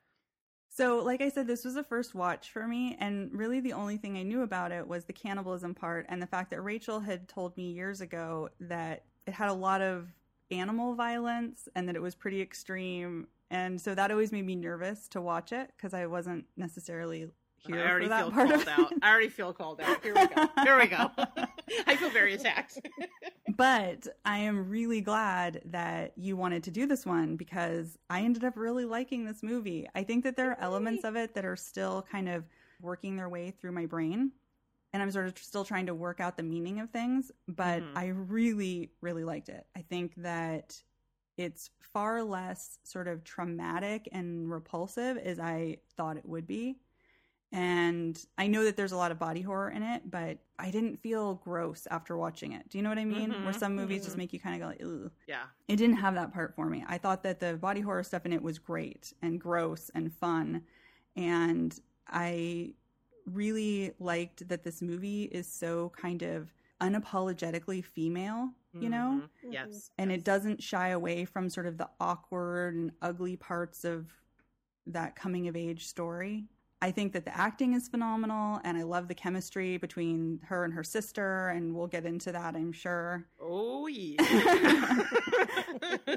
So, like I said, this was a first watch for me, and really the only thing I knew about it was the cannibalism part and the fact that Rachel had told me years ago that it had a lot of animal violence and that it was pretty extreme. And so that always made me nervous to watch it because I wasn't necessarily here I already feel called of out. I already feel called out. Here we go. Here we go. I feel very attacked. but I am really glad that you wanted to do this one because I ended up really liking this movie. I think that there are elements of it that are still kind of working their way through my brain. And I'm sort of still trying to work out the meaning of things, but Mhm. I really, really liked it. I think that it's far less sort of traumatic and repulsive as I thought it would be. And I know that there's a lot of body horror in it, but I didn't feel gross after watching it. Do you know what I mean? Mhm, Where some movies just mhm. make you kind of go like, ugh. Yeah. It didn't have that part for me. I thought that the body horror stuff in it was great and gross and fun. And I really liked that this movie is so kind of unapologetically female, you know? Mhm. Yes. and yes. it doesn't shy away from sort of the awkward and ugly parts of that coming of age story. I think that the acting is phenomenal and I love the chemistry between her and her sister and we'll get into that I'm sure. Oh yeah.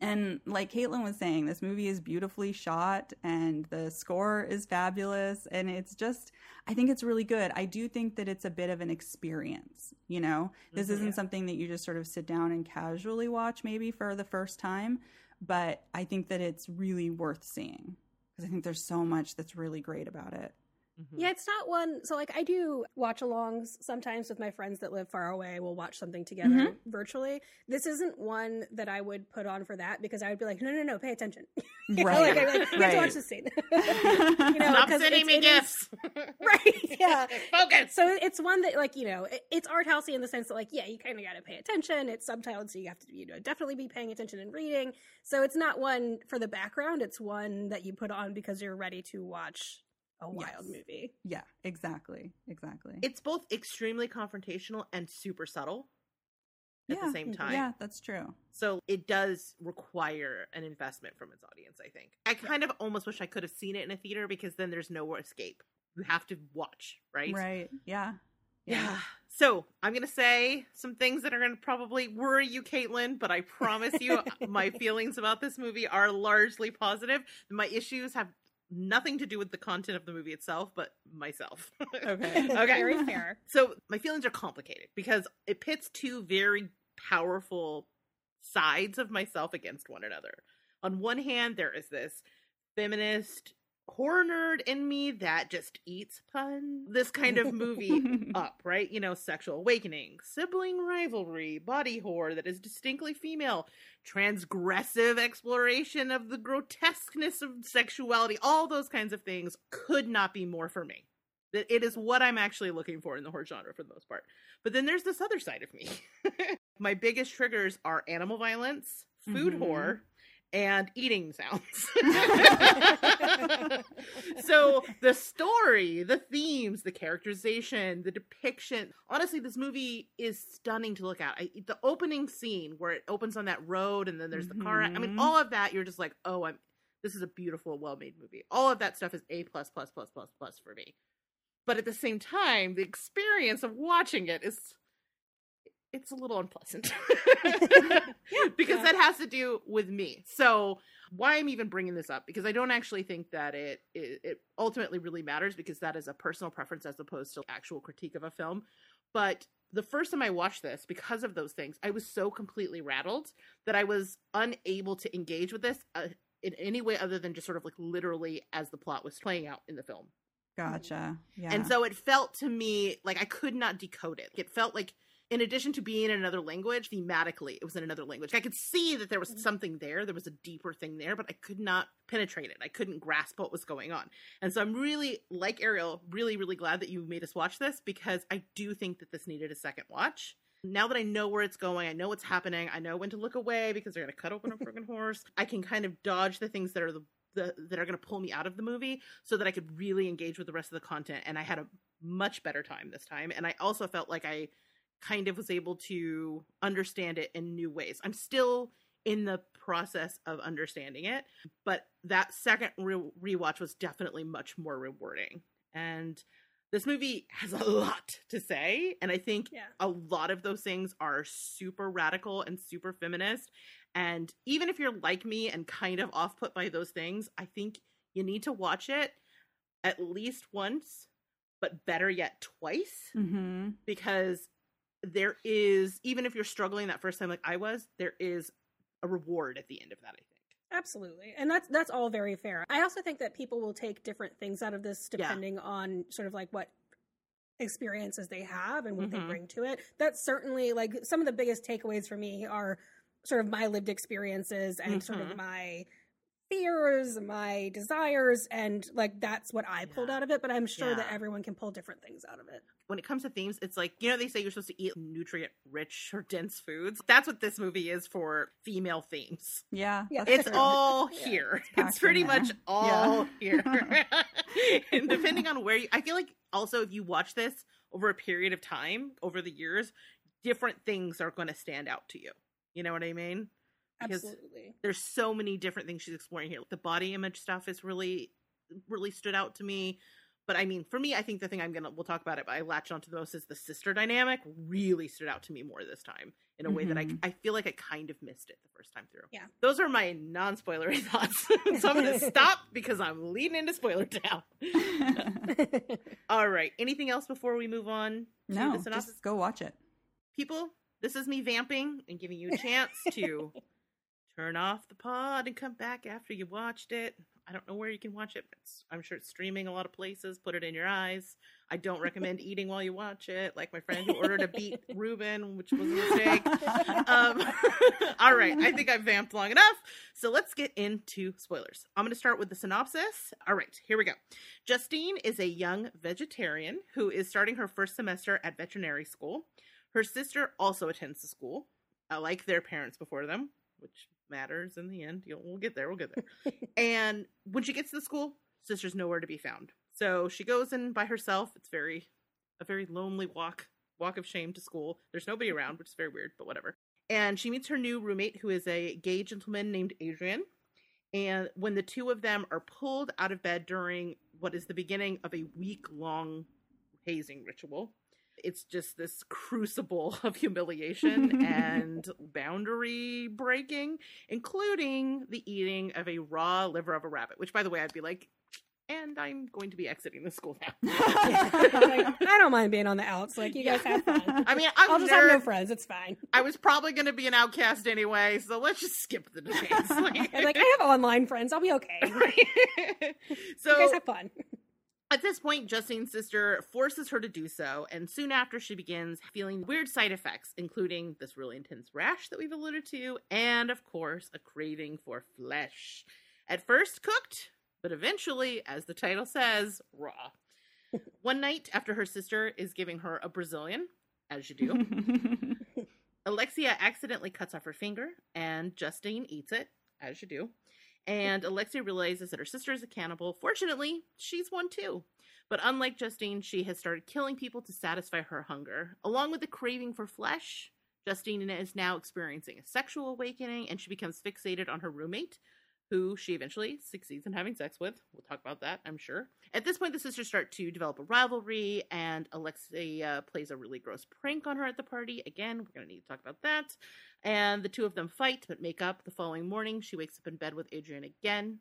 And like Caitlin was saying, this movie is beautifully shot and the score is fabulous and it's just I think it's really good. I do think that it's a bit of an experience, you know. This Mhm. isn't Yeah. something that you just sort of sit down and casually watch maybe for the first time, but I think that it's really worth seeing because I think there's so much that's really great about it. Mhm. Yeah, it's not one. So, like, I do watch alongs sometimes with my friends that live far away. We'll watch something together Mm-hmm. virtually. This isn't one that I would put on for that because I would be like, no, no, no, pay attention. Know, Right. like, I'd like, you have to watch Right. this scene. you know, Stop sending me gifts. right? Yeah. Focus. So it's one that, like, you know, it- it's art housey in the sense that, like, yeah, you kind of got to pay attention. It's subtitled, so you have to, you know, definitely be paying attention and reading. So it's not one for the background. It's one that you put on because you're ready to watch a wild Yes. movie. Yeah, exactly. Exactly. it's both extremely confrontational and super subtle at yeah. the same time. Yeah, that's true. So it does require an investment from its audience, I think. I kind of almost wish I could have seen it in a theater because then there's no escape. You have to watch, right? Right. Yeah. Yeah. So I'm going to say some things that are going to probably worry you, Caitlin, but I promise you my feelings about this movie are largely positive. My issues have nothing to do with the content of the movie itself, but myself. Okay. Okay. Very fair. So my feelings are complicated because it pits two very powerful sides of myself against one another. On one hand, there is this feminist horror nerd in me that just eats fun. This kind of movie up, right? You know, sexual awakening, sibling rivalry, body horror that is distinctly female, transgressive exploration of the grotesqueness of sexuality, all those kinds of things could not be more for me. That it is what I'm actually looking for in the horror genre for the most part. But then there's this other side of me. My biggest triggers are animal violence, food Mhm. horror, and eating sounds. so the story, the themes, the characterization, the depiction. Honestly, this movie is stunning to look at. I, the opening scene where it opens on that road and then there's the car. I mean, Mhm. all of that, you're just like, oh, I'm. This is a beautiful, well-made movie. All of that stuff is a plus plus plus plus plus for me. But at the same time, the experience of watching it is it's a little unpleasant because yeah. that has to do with me. So why I'm even bringing this up because I don't actually think that it, it it ultimately really matters because that is a personal preference as opposed to actual critique of a film. But the first time I watched this, because of those things, I was so completely rattled that I was unable to engage with this uh, in any way other than just sort of like literally as the plot was playing out in the film. Gotcha. Yeah. And so it felt to me like I could not decode it. It felt like, in addition to being in another language, thematically, it was in another language. I could see that there was mm-hmm. something there, there was a deeper thing there, but I could not penetrate it. I couldn't grasp what was going on. And so I'm really, like Ariel, really, really glad that you made us watch this because I do think that this needed a second watch. Now that I know where it's going, I know what's happening, I know when to look away because they're going to cut open a broken horse. I can kind of dodge the things that are the the, that are going to pull me out of the movie so that I could really engage with the rest of the content. And I had a much better time this time. And I also felt like I kind of was able to understand it in new ways. I'm still in the process of understanding it, but that second re- rewatch was definitely much more rewarding. And this movie has a lot to say. And I think Yeah. a lot of those things are super radical and super feminist. And even if you're like me and kind of off put by those things, I think you need to watch it at least once, but better yet, twice, hmm because there is, even if you're struggling that first time like I was, there is a reward at the end of that, I think. Absolutely. And that's that's all very fair. I also think that people will take different things out of this Yeah. depending on sort of like what experiences they have and what Mhm. they bring to it. That's certainly like some of the biggest takeaways for me are sort of my lived experiences and sort Mhm. of my fears, my desires and like that's what I pulled Yeah. out of it, but I'm sure that everyone can pull different things out of it. When it comes to themes, it's like, you know, they say you're supposed to eat nutrient rich or dense foods. That's what this movie is for female themes. Yeah. Yeah. It's true. all Yeah, here. it's It's, pretty there. much all Yeah. here. and depending on where you, I feel like also if you watch this over a period of time, over the years, different things are going to stand out to you. You know what I mean? Because Absolutely. there's so many different things she's exploring here. The body image stuff is really, really stood out to me. But I mean, for me, I think the thing I'm gonna we'll talk about it, but I latched onto the most is the sister dynamic really stood out to me more this time in a way that I Mhm. I feel like I kind of missed it the first time through. Yeah. Those are my non-spoilery thoughts. so I'm gonna stop because I'm leading into spoiler town. All right. Anything else before we move on to no, the synopsis? just go watch it. People, this is me vamping and giving you a chance to turn off the pod and come back after you watched it. I don't know where you can watch it. But I'm sure it's streaming a lot of places. Put it in your eyes. I don't recommend eating while you watch it, like my friend who ordered a beet Reuben, which was a mistake. Um, all right, I think I've vamped long enough. So let's get into spoilers. I'm going to start with the synopsis. All right, here we go. Justine is a young vegetarian who is starting her first semester at veterinary school. Her sister also attends the school, uh, like their parents before them, which matters in the end. You'll, we'll get there. We'll get there. and when she gets to the school, sister's nowhere to be found. So she goes in by herself. It's very a very lonely walk walk of shame to school. There's nobody around, which is very weird, but whatever. And she meets her new roommate, who is a gay gentleman named Adrian. And when the two of them are pulled out of bed during what is the beginning of a week long hazing ritual, It's just this crucible of humiliation and boundary breaking, including the eating of a raw liver of a rabbit, which, by the way, I'd be like, and I'm going to be exiting the school now. I don't mind being on the outs. Like you guys have fun. I mean, I'm I'll just have no friends. It's fine. I was probably going to be an outcast anyway, so let's just skip the debates. Like, I have online friends. I'll be okay. You so guys have fun. At this point, Justine's sister forces her to do so, and soon after, she begins feeling weird side effects, including this really intense rash that we've alluded to, and of course, a craving for flesh. At first cooked, but eventually, as the title says, raw. One night after her sister is giving her a Brazilian, as you do, Alexia accidentally cuts off her finger, and Justine eats it, as you do. And Alexia realizes that her sister is a cannibal. Fortunately, she's one too. But unlike Justine, she has started killing people to satisfy her hunger. Along with the craving for flesh, Justine is now experiencing a sexual awakening and she becomes fixated on her roommate, who she eventually succeeds in having sex with. We'll talk about that, I'm sure. At this point, the sisters start to develop a rivalry, and Alexia plays a really gross prank on her at the party. Again, we're going to need to talk about that. And the two of them fight, but make up. The following morning, she wakes up in bed with Adrian again,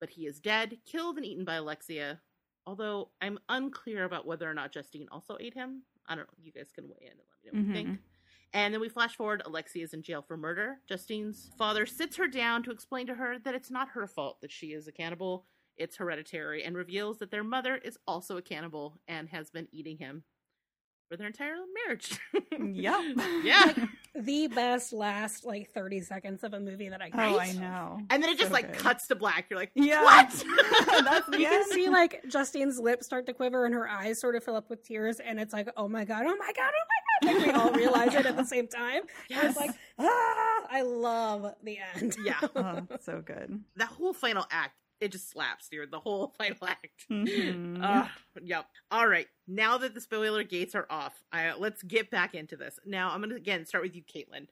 but he is dead, killed and eaten by Alexia. Although I'm unclear about whether or not Justine also ate him. I don't know. You guys can weigh in and let me know what you mm-hmm, think. Mm-hmm. And then we flash forward. Alexia is in jail for murder. Justine's father sits her down to explain to her that it's not her fault that she is a cannibal. It's hereditary, and reveals that their mother is also a cannibal and has been eating him for their entire marriage. Yep. yeah. The best last like 30 seconds of a movie that I can. Oh, I know. And then it just So like good. cuts to black. You're like, Yeah. what? That's the You can see like Justine's lips start to quiver and her eyes sort of fill up with tears, and it's like, oh my god, oh my god, oh my god! Like we all realize it at the same time. And Yes. it's like, ah! I love the end. Yeah. Oh, so good. that whole final act, it just slaps, dude. The whole final act. Mhm. Uh, yep. All right. Now that the spoiler gates are off, I, let's get back into this. Now, I'm going to again start with you, Caitlin.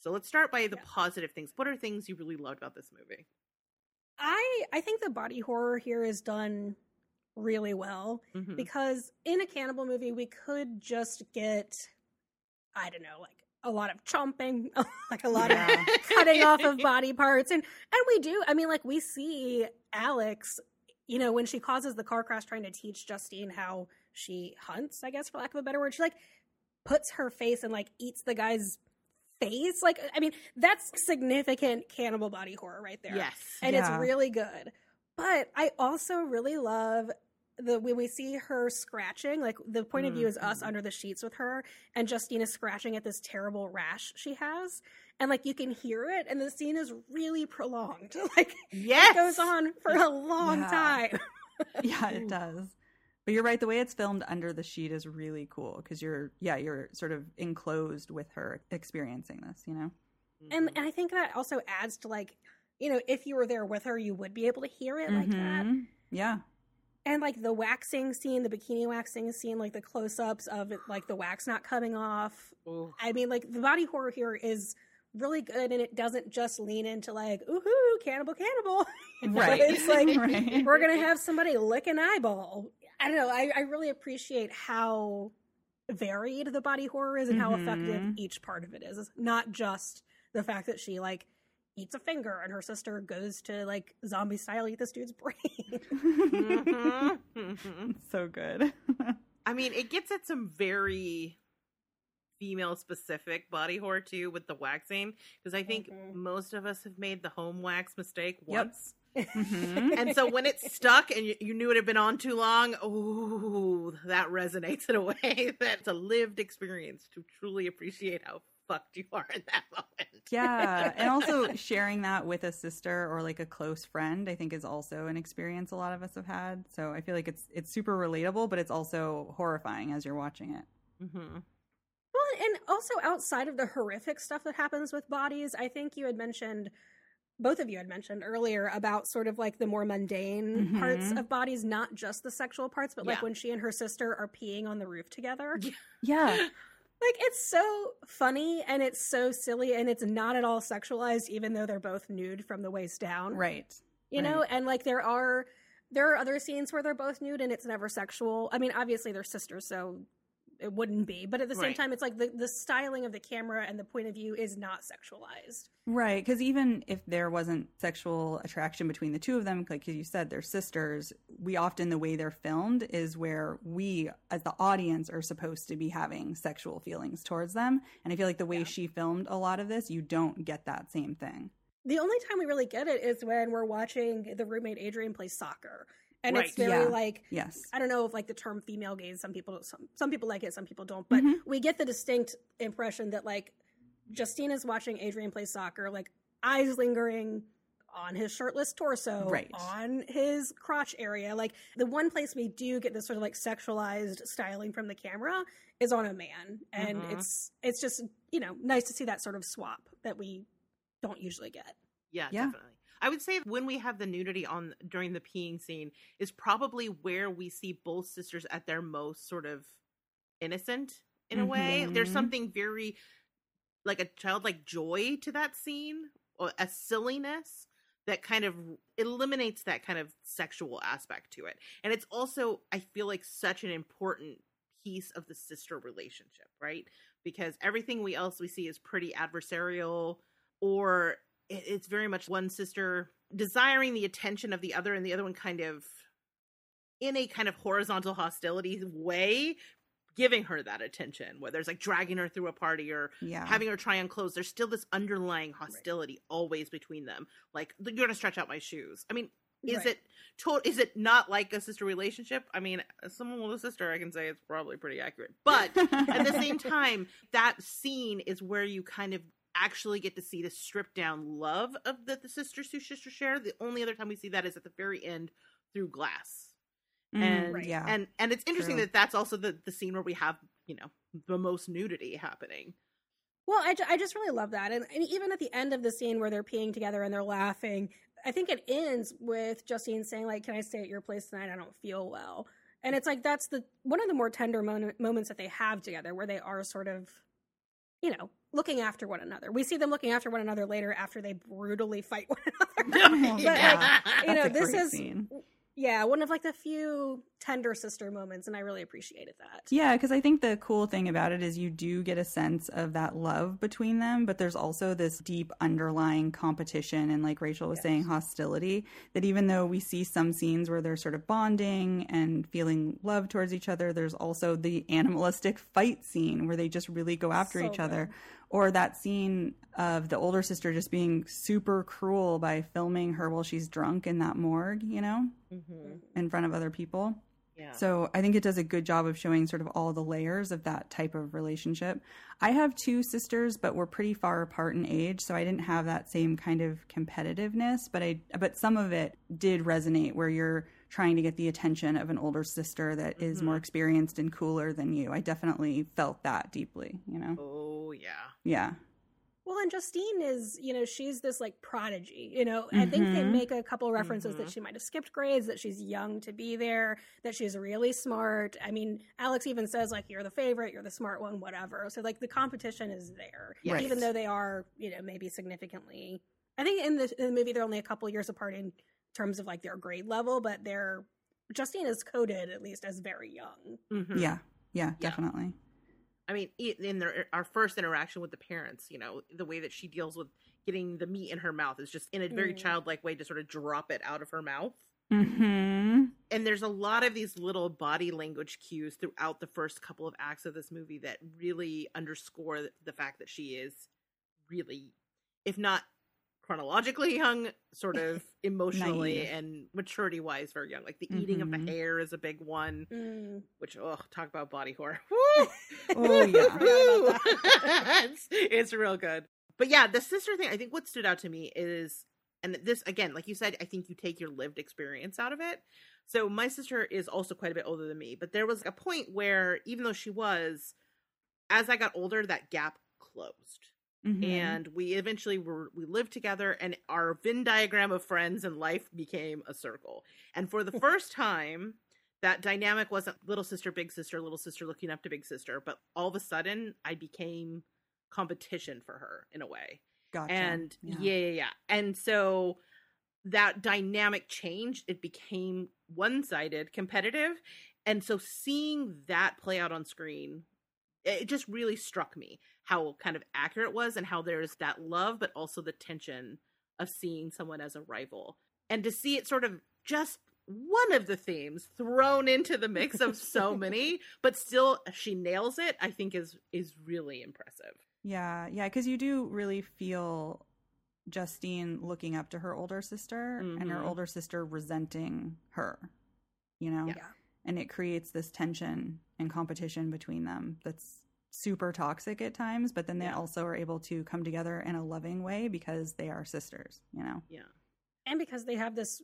So let's start by the Yeah. positive things. What are things you really loved about this movie? I I think the body horror here is done really well Mhm. because in a cannibal movie we could just get I don't know like a lot of chomping, like a lot Yeah. of cutting off of body parts and and we do i mean like we see alex you know when she causes the car crash trying to teach justine how she hunts i guess for lack of a better word she like puts her face and like eats the guy's face like i mean that's significant cannibal body horror right there Yes. and Yeah. it's really good but i also really love the when we see her scratching like the point of view is us Mhm. under the sheets with her and justine is scratching at this terrible rash she has and like you can hear it and the scene is really prolonged like Yes. it goes on for a long Yeah. time yeah, it does. But you're right. The way it's filmed under the sheet is really cool because you're, yeah, you're sort of enclosed with her experiencing this. You know. and Mhm. and i think that also adds to like you know if you were there with her you would be able to hear it like that Mhm. Yeah. And like the waxing scene the bikini waxing scene like the close-ups of it like the wax not coming off Ooh. I mean, like the body horror here is really good, and it doesn't just lean into like, ooh, cannibal, cannibal. Right. It's like Right. we're gonna have somebody lick an eyeball. I don't know. I, I really appreciate how varied the body horror is and how effective Mhm. each part of it is. It's not just the fact that she like eats a finger and her sister goes to like zombie style eat this dude's brain. Mhm. Mhm. so good. I mean, it gets at some very female specific body horror too with the waxing because I think Mhm. most of us have made the home wax mistake Yep. once. Mhm. and so when it's stuck and you, you knew it had been on too long, ooh, that resonates in a way that's a lived experience to truly appreciate how fucked you are in that moment. yeah, and also sharing that with a sister or like a close friend, I think is also an experience a lot of us have had. So I feel like it's it's super relatable, but it's also horrifying as you're watching it. Mm-hmm. Well, and also outside of the horrific stuff that happens with bodies, I think you had mentioned, both of you had mentioned earlier about sort of like the more mundane parts Mhm. of bodies, not just the sexual parts, but like when she and her sister are peeing on the roof together. Yeah. Like it's so funny and it's so silly and it's not at all sexualized, even though they're both nude from the waist down. right. You know, and like there are there are other scenes where they're both nude and it's never sexual. I mean, obviously they're sisters, so it wouldn't be. But at the same Right. time, it's like the, the styling of the camera and the point of view is not sexualized. Right, because even if there wasn't sexual attraction between the two of them, like you said, they're sisters, we often, the way they're filmed is where we, as the audience, are supposed to be having sexual feelings towards them. And I feel like the way Yeah. she filmed a lot of this, you don't get that same thing. The only time we really get it is when we're watching the roommate Adrian play soccer, and it's very Yeah. like Yes. I don't know if like the term female gaze. Some people some some people like it, some people don't. But Mhm. we get the distinct impression that like Justine is watching Adrian play soccer, like eyes lingering on his shirtless torso, Right. on his crotch area. Like the one place we do get this sort of like sexualized styling from the camera is on a man, and Mhm. it's it's just you know nice to see that sort of swap that we don't usually get. Yeah, Yeah. definitely. I would say when we have the nudity on during the peeing scene is probably where we see both sisters at their most sort of innocent in a way. Mm-hmm. There's something very like a childlike joy to that scene or a silliness that kind of eliminates that kind of sexual aspect to it. And it's also I feel like such an important piece of the sister relationship, right? Because everything we else we see is pretty adversarial or it's very much one sister desiring the attention of the other and the other one kind of in a kind of horizontal hostility way giving her that attention whether it's like dragging her through a party or Yeah. having her try on clothes. There's still this underlying hostility always between them. Like you're gonna stretch out my shoes. I mean is Right. it to- is it not like a sister relationship? I mean as someone with a sister i can say it's probably pretty accurate. But at the same time, that scene is where you kind of actually get to see the stripped down love of that the sisters two sisters share. The only other time we see that is at the very end through glass. Mm, and Right. yeah. and and it's interesting True. that that's also the the scene where we have you know the most nudity happening. Well, I, I just really love that. And, and even at the end of the scene where they're peeing together and they're laughing, I think it ends with Justine saying, like, can I stay at your place tonight? I don't feel well. And it's like, that's the one of the more tender mo- moments that they have together where they are sort of, you know, looking after one another. We see them looking after one another later after they brutally fight one another. But, yeah. like, you know, this is, scene. Yeah, one of like the few tender sister moments. And I really appreciated that. Yeah, because I think the cool thing about it is you do get a sense of that love between them, but there's also this deep underlying competition and, like Rachel was Yes. saying, hostility. That even though we see some scenes where they're sort of bonding and feeling love towards each other, there's also the animalistic fight scene where they just really go after So each other. Or that scene of the older sister just being super cruel by filming her while she's drunk in that morgue, you know, Mhm. in front of other people. Yeah. So I think it does a good job of showing sort of all the layers of that type of relationship. I have two sisters, but we're pretty far apart in age, so I didn't have that same kind of competitiveness. But I, but some of it did resonate where you're trying to get the attention of an older sister that is Mhm. more experienced and cooler than you. I definitely felt that deeply. You know, oh yeah. yeah, Well, and Justine is, you know, she's this like prodigy. You know, I think they Mhm. make a couple of references Mhm. that she might have skipped grades, that she's young to be there, that she's really smart. I mean, Alex even says like, "You're the favorite, you're the smart one, whatever." So like the competition is there, Yes. even though they are, you know, maybe significantly. I think in the, in the movie they're only a couple years apart in terms of like their grade level, but they're Justine is coded at least as very young. Mhm. yeah, yeah, Yeah. definitely. I mean, in their our first interaction with the parents, you know, the way that she deals with getting the meat in her mouth is just in a very Mm. childlike way to sort of drop it out of her mouth. Hmm. And there's a lot of these little body language cues throughout the first couple of acts of this movie that really underscore the fact that she is really, if not chronologically young, sort of emotionally and maturity wise, very young. Like the eating of the hair is a big one, Mm. which, oh, talk about body horror. Oh, yeah. It's, it's real good. But yeah, the sister thing, I think what stood out to me is, and this, again, like you said, I think you take your lived experience out of it. So my sister is also quite a bit older than me, but there was a point where, even though she was, as I got older, that gap closed. Mhm. And we eventually were, we lived together, and our Venn diagram of friends and life became a circle. And for the first time, that dynamic wasn't little sister, big sister, little sister looking up to big sister, but all of a sudden I became competition for her in a way. Gotcha. And Yeah. yeah. yeah, yeah. And so that dynamic changed. It became one sided, competitive. And so seeing that play out on screen it just really struck me how kind of accurate it was and how there's that love but also the tension of seeing someone as a rival and to see it sort of just one of the themes thrown into the mix of so many but still she nails it i think is is really impressive Yeah, yeah, because you do really feel Justine looking up to her older sister and her Mhm. older sister resenting her, you know? Yeah. And it creates this tension and competition between them that's super toxic at times, but then they Yeah. also are able to come together in a loving way because they are sisters, you know? yeah and because they have this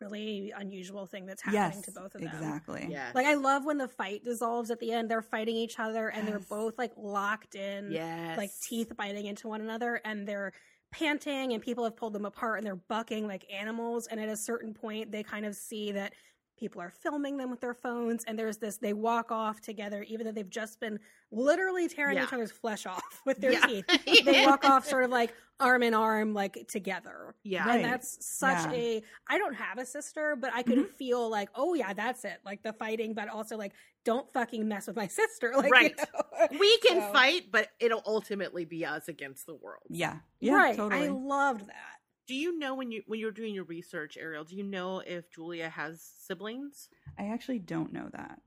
really unusual thing that's happening to both of them. Exactly. yeah Like I love when the fight dissolves at the end. They're fighting each other and they're both like locked in, yes like teeth biting into one another, and they're panting and people have pulled them apart and they're bucking like animals. And at a certain point, they kind of see that people are filming them with their phones, and there's this. They walk off together, even though they've just been literally tearing Yeah. each other's flesh off with their Yeah. teeth. They walk off sort of like arm in arm, like together. yeah Right. And that's such Yeah. a I don't have a sister, but I could Mm-hmm. feel like, oh yeah, that's it. Like the fighting, but also like, don't fucking mess with my sister. Like, you Right. know? we can So- fight but it'll ultimately be us against the world Yeah. Yeah, right. totally. I loved that. Do you know when you when you're doing your research ariel do you know if julia has siblings I actually don't know that.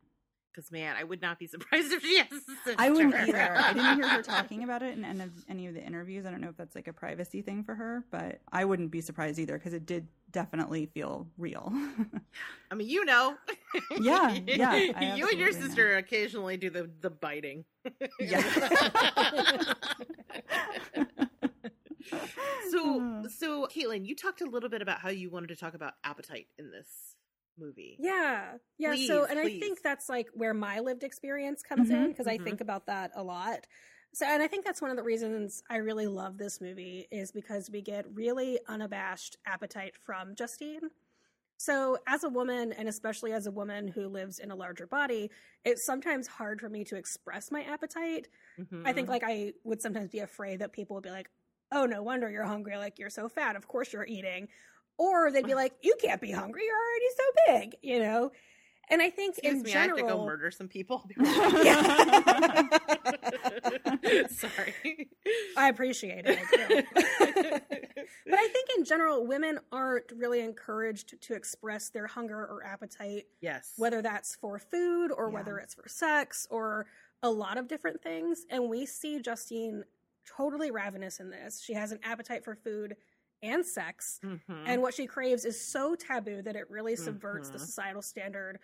because man i would not be surprised if she has a sister. I wouldn't either. I didn't hear her talking about it in any of, any of the interviews. I don't know if that's like a privacy thing for her, but I wouldn't be surprised either because it did definitely feel real. I mean, you know. Yeah, yeah, you and your absolutely know. sister occasionally do the the biting. Yeah. So, so Caitlin, you talked a little bit about how you wanted to talk about appetite in this movie. Yeah. Yeah. Please, so, and I think that's like where my lived experience comes in Mhm, because I mhm. think about that a lot. So, and I think that's one of the reasons I really love this movie is because we get really unabashed appetite from Justine. So, as a woman, and especially as a woman who lives in a larger body, it's sometimes hard for me to express my appetite. Mhm. I think like I would sometimes be afraid that people would be like, "Oh, no wonder you're hungry. Like you're so fat. Of course you're eating." Or they'd be like, "You can't be hungry. You're already so big," you know. And I think Excuse in me, general, I have to go murder some people. Yeah. Sorry. I appreciate it. I do. but I think in general, women aren't really encouraged to express their hunger or appetite, yes. whether that's for food or Yeah. whether it's for sex or a lot of different things. And we see Justine totally ravenous in this. She has an appetite for food and sex. Mhm. And what she craves is so taboo that it really subverts the Mhm. societal standard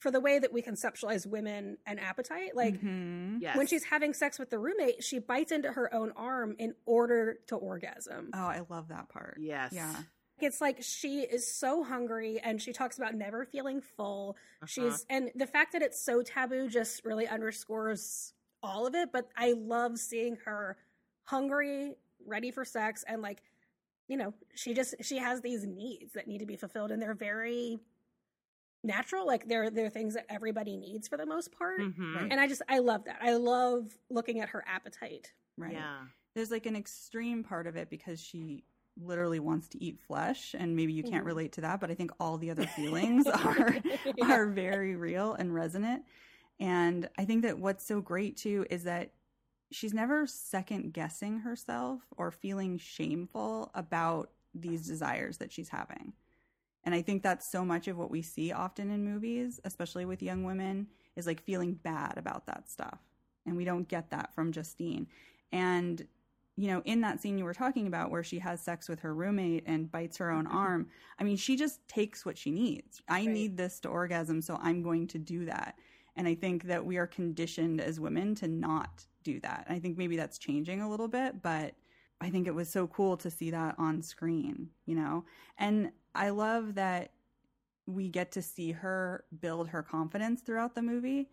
for the way that we conceptualize women and appetite. Like, Mhm. yes. when she's having sex with the roommate, she bites into her own arm in order to orgasm. Oh, I love that part. yes. Yeah. It's like she is so hungry and she talks about never feeling full. Uh-huh. She's and the fact that it's so taboo just really underscores all of it, but I love seeing her hungry, ready for sex and like you know, she just she has these needs that need to be fulfilled and they're very natural like they're they're things that everybody needs for the most part. Mhm. Right. And I just I love that. I love looking at her appetite. Right. Yeah. There's like an extreme part of it because she literally wants to eat flesh and maybe you can't Mhm. relate to that, but I think all the other feelings are Yeah. are very real and resonant. And I think that what's so great too is that she's never second guessing herself or feeling shameful about these desires that she's having. And I think that's so much of what we see often in movies, especially with young women, is like feeling bad about that stuff. And we don't get that from Justine. And, you know, in that scene you were talking about where she has sex with her roommate and bites her own mm-hmm. arm, I mean, she just takes what she needs. I Right. need this to orgasm, so I'm going to do that. And I think that we are conditioned as women to not do that. I think maybe that's changing a little bit, but I think it was so cool to see that on screen, you know? And I love that we get to see her build her confidence throughout the movie.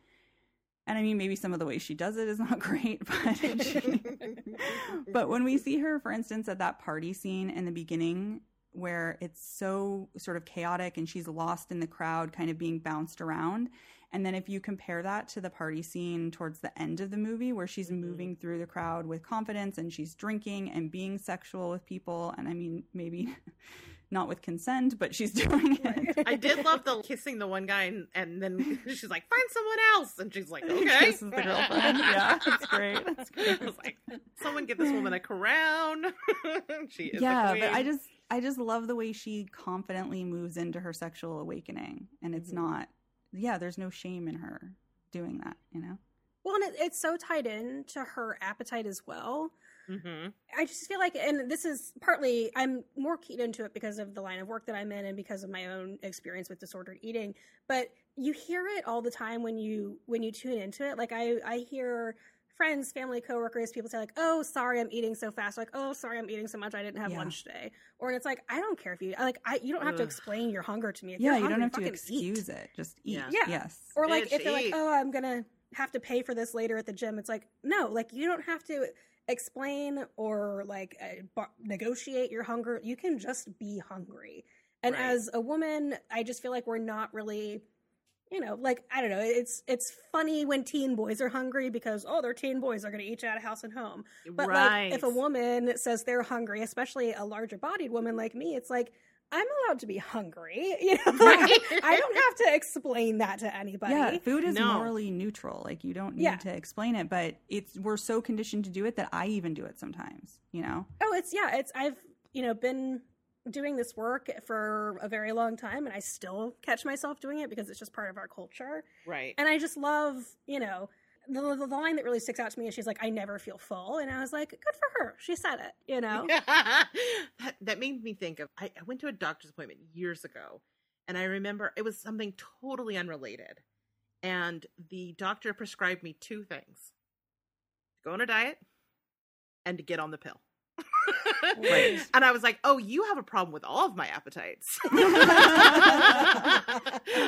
And I mean, maybe some of the ways she does it is not great, but but when we see her, for instance, at that party scene in the beginning where it's so sort of chaotic and she's lost in the crowd, kind of being bounced around. And then if you compare that to the party scene towards the end of the movie where she's Mhm. moving through the crowd with confidence and she's drinking and being sexual with people, and I mean, maybe not with consent, but she's doing it. I did love the kissing the one guy, and, and then she's like, "Find someone else," and she's like, "Okay." Kisses the girlfriend. Yeah, that's great. That's great. I was like, "Someone give this woman a crown." she is. yeah, a but I just I just love the way she confidently moves into her sexual awakening, and it's Mhm. not. Yeah, there's no shame in her doing that. You know. Well, and it, it's so tied in to her appetite as well. Mhm. I just feel like, and this is partly, I'm more keyed into it because of the line of work that I'm in and because of my own experience with disordered eating. But you hear it all the time when you when you tune into it. Like I I hear friends, family, coworkers, people say like, "Oh, sorry, I'm eating so fast." Like, "Oh, sorry, I'm eating so much, I didn't have Yeah. lunch today." Or it's like, I don't care if you like, I you don't have to explain your hunger to me. If yeah, you're you don't have to excuse eat. it. Just eat. Yeah. Yeah. Yes. Or like Bitch, if they're like, "Oh, I'm gonna have to pay for this later at the gym," it's like, no, like you don't have to explain or like uh, bar- negotiate your hunger. You can just be hungry. And Right. as a woman, I just feel like we're not really, you know, like I don't know. It's it's funny when teen boys are hungry because oh, they're teen boys, they're gonna eat you out of house and home. But right. like if a woman says they're hungry, especially a larger bodied woman like me, it's like. I'm allowed to be hungry. You know, Right. I don't have to explain that to anybody. Yeah, food is No. morally neutral. Like you don't need Yeah. to explain it, but it's we're so conditioned to do it that I even do it sometimes. You know. Oh, it's yeah, it's I've you know been doing this work for a very long time, and I still catch myself doing it because it's just part of our culture. right. And I just love you know the, the, the line that really sticks out to me is she's like, "I never feel full," and I was like, "Good for her, she said it," you know. that, that made me think of I, I went to a doctor's appointment years ago and i remember it was something totally unrelated and the doctor prescribed me two things to go on a diet and to get on the pill. And i was like oh you have a problem with all of my appetites. I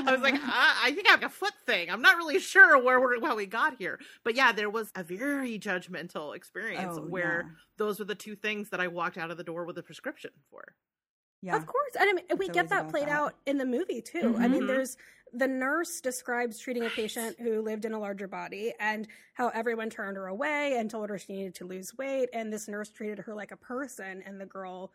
was like I, I think i have a foot thing. I'm not really sure where we're how we got here. But yeah there was a very judgmental experience Oh, where those were the two things that I walked out of the door with a prescription for. Yeah. Of course, and I mean, we get that played that. out in the movie too. I mean, Mhm. there's the nurse describes treating a patient who lived in a larger body and how everyone turned her away and told her she needed to lose weight, and this nurse treated her like a person, and the girl.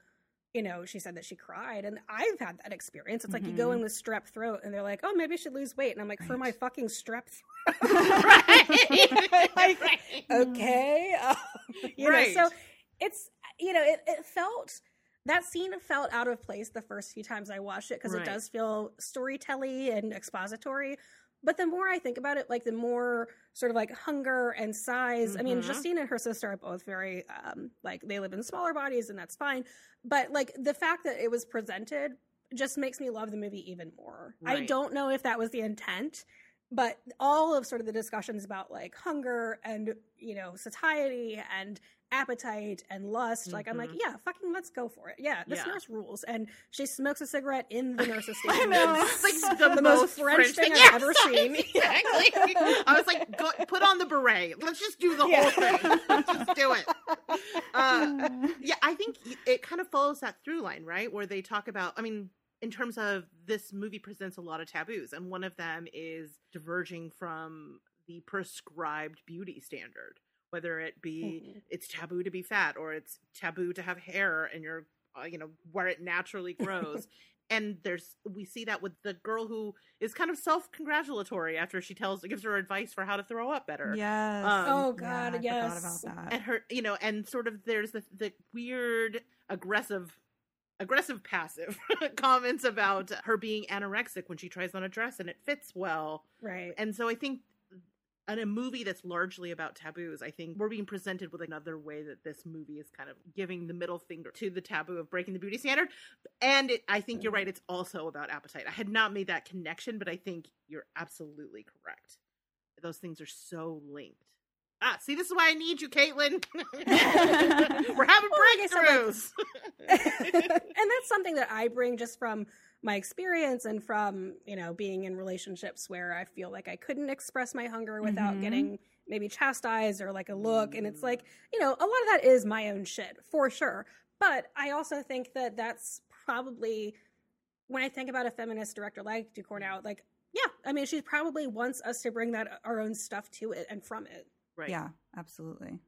You know, she said that she cried, and I've had that experience. It's like you go Mhm. in with strep throat, and they're like, "Oh, maybe you should lose weight," and I'm like, "For my fucking strep throat." right. Like, right. okay, um, you Right. know. So it's you know, it, it felt that scene felt out of place the first few times I watched it because Right. it does feel storytelly and expository. But the more I think about it, like the more sort of like hunger and size. I mean, Mhm. Justine and her sister are both very um like they live in smaller bodies and that's fine. But like the fact that it was presented just makes me love the movie even more. I don't know if that was the intent, but all of sort of the discussions about like hunger and you know satiety and appetite and lust like i'm like Mhm. yeah fucking let's go for it yeah this Yeah. nurse rules and she smokes a cigarette in the nurse's I station know. It's like the, the most, most French thing I've Yes, ever seen. Exactly. I was like, go, put on the beret. Let's just do the Yeah. whole thing. Let's just do it. Uh, yeah, I think it kind of follows that through line, right? Where they talk about, I mean, in terms of this movie presents a lot of taboos, and one of them is diverging from the prescribed beauty standard, whether it be Mhm. it's taboo to be fat or it's taboo to have hair and you're, uh, you know, where it naturally grows. and there's we see that with the girl who is kind of self-congratulatory after she tells gives her advice for how to throw up better Yes. Um, Oh, God, I yes. Forgot about that. and her you know and sort of there's the the weird aggressive aggressive passive comments about her being anorexic when she tries on a dress and it fits well right and so i think in a movie that's largely about taboos i think we're being presented with another way that this movie is kind of giving the middle finger to the taboo of breaking the beauty standard. And it, i think you're right it's also about appetite. I had not made that connection but i think you're absolutely correct. Those things are so linked. Ah see this is why i need you caitlin. We're having Well, said, like- breakthroughs. And that's something that I bring just from my experience and from you know being in relationships where I feel like I couldn't express my hunger without Mhm. getting maybe chastised or like a look, and it's like you know a lot of that is my own shit for sure. But I also think that that's probably when I think about a feminist director like Ducournau, like yeah, I mean she probably wants us to bring that our own stuff to it and from it. right Yeah, absolutely.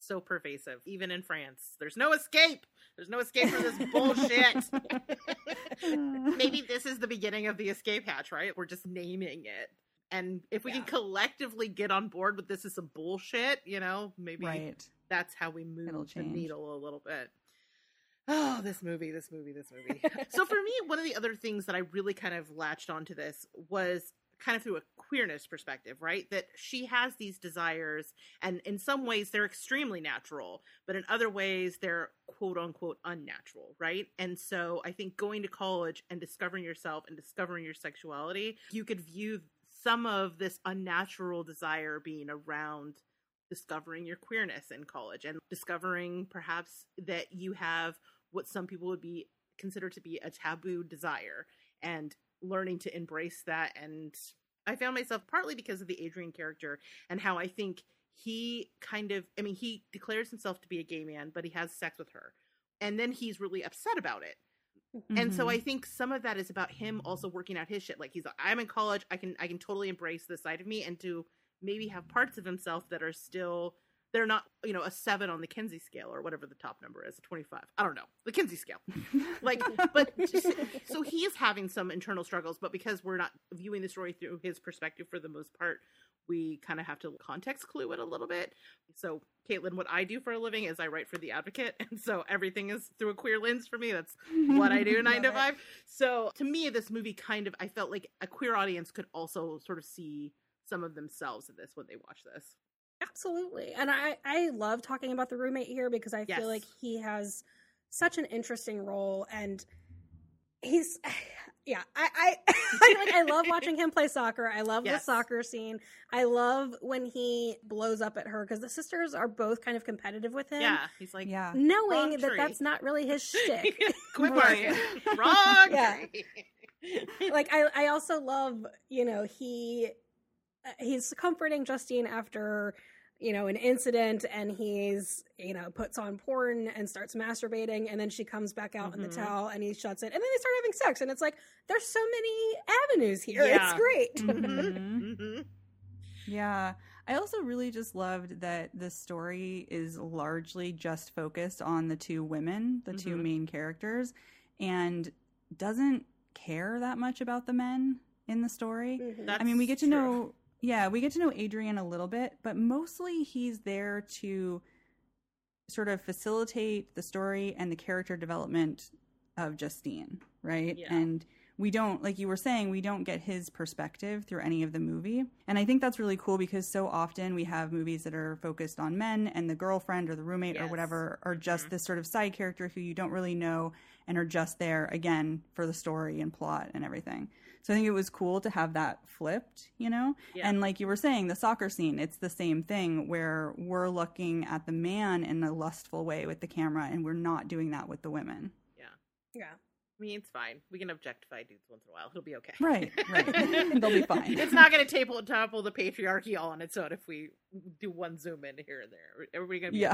So pervasive, even in France. There's no escape. There's no escape from this bullshit. Maybe this is the beginning of the escape hatch, right? We're just naming it. And if we Yeah. can collectively get on board with this is some bullshit, you know, maybe right. that's how we move the needle a little bit. Oh, this movie, this movie, this movie. so for me, one of the other things that I really kind of latched onto this was kind of through a queerness perspective, right? That she has these desires, and in some ways they're extremely natural, but in other ways they're quote unquote unnatural, right? And so I think going to college and discovering yourself and discovering your sexuality, you could view some of this unnatural desire being around discovering your queerness in college and discovering perhaps that you have what some people would be considered to be a taboo desire and learning to embrace that and I found myself partly because of the Adrian character and how I think he kind of I mean he declares himself to be a gay man but he has sex with her and then he's really upset about it and so. I mm-hmm. think some of that is about him also working out his shit. Like he's like, I'm in college, I can I can totally embrace this side of me and to maybe have parts of himself that are still they're not, you know, a seven on the Kinsey scale or whatever the top number is, a twenty five. I don't know. The Kinsey scale. Like but just, so he is having some internal struggles, but because we're not viewing the story through his perspective for the most part, we kind of have to context clue it a little bit. So, Caitlin, what I do for a living is I write for The Advocate, and so everything is through a queer lens for me. That's what I do nine to five. So to me, this movie kind of I felt like a queer audience could also sort of see some of themselves in this when they watch this. Absolutely. And I, I love talking about the roommate here because I Yes. feel like he has such an interesting role and he's yeah, I I, I like I love watching him play soccer. I love Yes. the soccer scene. I love when he blows up at her because the sisters are both kind of competitive with him. Yeah, he's like, yeah. Knowing that tree. that's not really his shtick. quit Right. Wrong. Yeah. like I, I also love you know he he's comforting justine after you know an incident and he's you know puts on porn and starts masturbating and then she comes back out in the Mhm. towel and he shuts it and then they start having sex and it's like there's so many avenues here Yeah. it's great Mhm. Mhm. Yeah. I also really just loved that the story is largely just focused on the two women, the two Mhm. main characters, and doesn't care that much about the men in the story. Mhm. I mean, we get to true. know, yeah, we get to know Adrian a little bit, but mostly he's there to sort of facilitate the story and the character development of Justine, right? Yeah. And we don't, like you were saying, we don't get his perspective through any of the movie. And I think that's really cool because so often we have movies that are focused on men and the girlfriend or the roommate or whatever are just Mhm. this sort of side character who you don't really know and are just there again for the story and plot and everything. So I think it was cool to have that flipped, you know? Yeah. And like you were saying, the soccer scene, it's the same thing where we're looking at the man in a lustful way with the camera and we're not doing that with the women. Yeah. Yeah I mean, it's fine. We can objectify dudes once in a while. It'll be okay. Right, right. They'll be fine. It's not going to topple, topple the patriarchy all on its own if we do one zoom in here and there. Everybody going to be Yeah.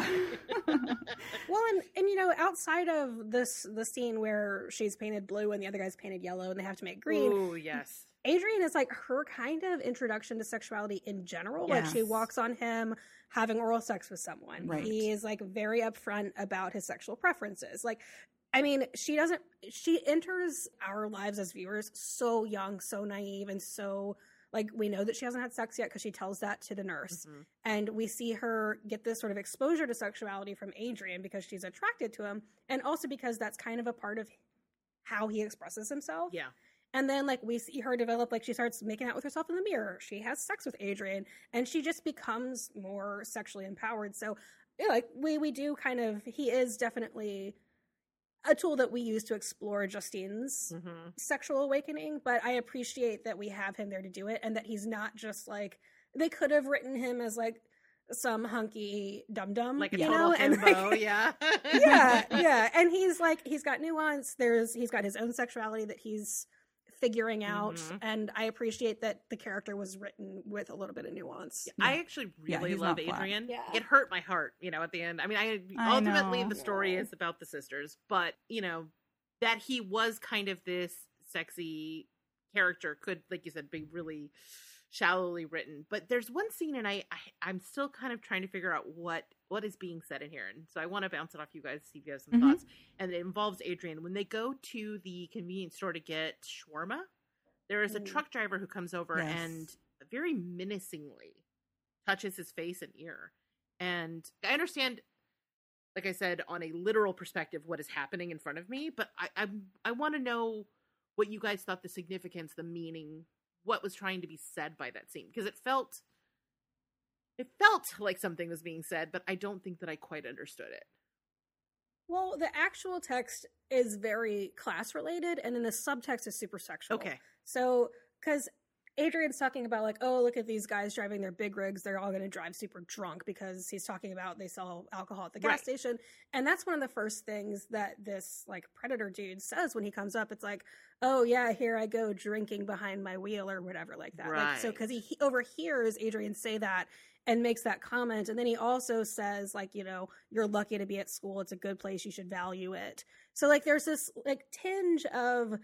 okay. well and and you know outside of this the scene where she's painted blue and the other guy's painted yellow and they have to make green Ooh, yes. Adrian is like her kind of introduction to sexuality in general. Like she walks on him having oral sex with someone. Right. He is like very upfront about his sexual preferences. Like, I mean, she doesn't, she enters our lives as viewers so young, so naive, and so like we know that she hasn't had sex yet because she tells that to the nurse. Mhm. And we see her get this sort of exposure to sexuality from Adrian because she's attracted to him, and also because that's kind of a part of how he expresses himself. Yeah. And then like we see her develop like she starts making out with herself in the mirror. She has sex with Adrian and she just becomes more sexually empowered. So yeah, like we we do kind of he is definitely a tool that we use to explore Justine's Mhm. sexual awakening, but I appreciate that we have him there to do it and that he's not just like they could have written him as like some hunky dum dum, Like a you know, and like, yeah. yeah, yeah, and he's like he's got nuance. There's he's got his own sexuality that he's figuring out, Mhm. and I appreciate that the character was written with a little bit of nuance. I actually really he's love. Adrian. Yeah. It hurt my heart, you know, at the end. I mean, I, I ultimately know. the story Yeah. is about the sisters, but you know, that he was kind of this sexy character could, like you said, be really shallowly written. But there's one scene, and I, I I'm still kind of trying to figure out what what is being said in here, and so I want to bounce it off you guys see if you have some Mhm. thoughts. And it involves Adrian when they go to the convenience store to get shawarma. There is a truck driver who comes over Yes. and very menacingly touches his face and ear. And I understand, like I said, on a literal perspective, what is happening in front of me. But I I, I want to know what you guys thought the significance, the meaning, what was trying to be said by that scene because it felt it felt like something was being said, but I don't think that I quite understood it. Well, the actual text is very class related, and then the subtext is super sexual. Okay. So, because Adrian's talking about, like, oh, look at these guys driving their big rigs. They're all going to drive super drunk because he's talking about they sell alcohol at the gas Right. station. And that's one of the first things that this, like, predator dude says when he comes up. It's like, oh, yeah, here I go drinking behind my wheel or whatever, like that. Like, so, because he, he overhears Adrian say that and makes that comment. And then he also says, like, you know, you're lucky to be at school. It's a good place. You should value it. So, like, there's this, like, tinge of,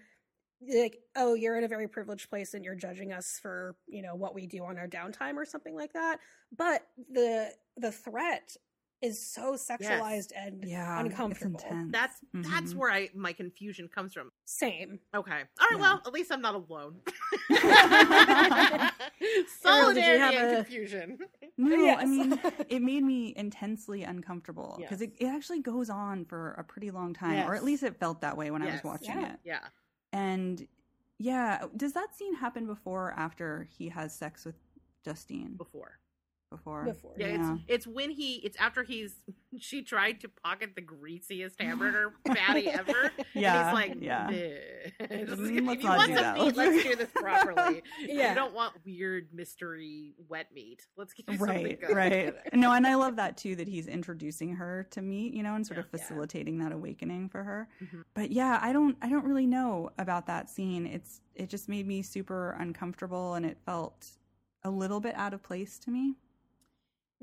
like oh you're in a very privileged place and you're judging us for you know what we do on our downtime or something like that but the the threat is so sexualized and Yeah, uncomfortable It's intense. That's that's Mhm. where I my confusion comes from. same Okay. All right. Yeah. Well, at least I'm not alone. Ariel, Solidarity you and a- confusion. No, I mean, it made me intensely uncomfortable because Yes. it, it actually goes on for a pretty long time, or at least it felt that way when I was watching Yeah. it. Yeah. And yeah, does that scene happen before or after he has sex with Justine? Before. Before. before Yeah, it's it's when he it's after he's she tried to pocket the greasiest hamburger patty ever. Yeah, and he's like, yeah. "Nah." Mm, let's not do that. meat, let's do this properly. Yeah. You don't want weird mystery wet meat. Let's get Right, right. No, and I love that too that he's introducing her to meat, you know, and sort of Yeah. facilitating that awakening for her. Mhm. But yeah, I don't I don't really know about that scene. It's it just made me super uncomfortable and it felt a little bit out of place to me.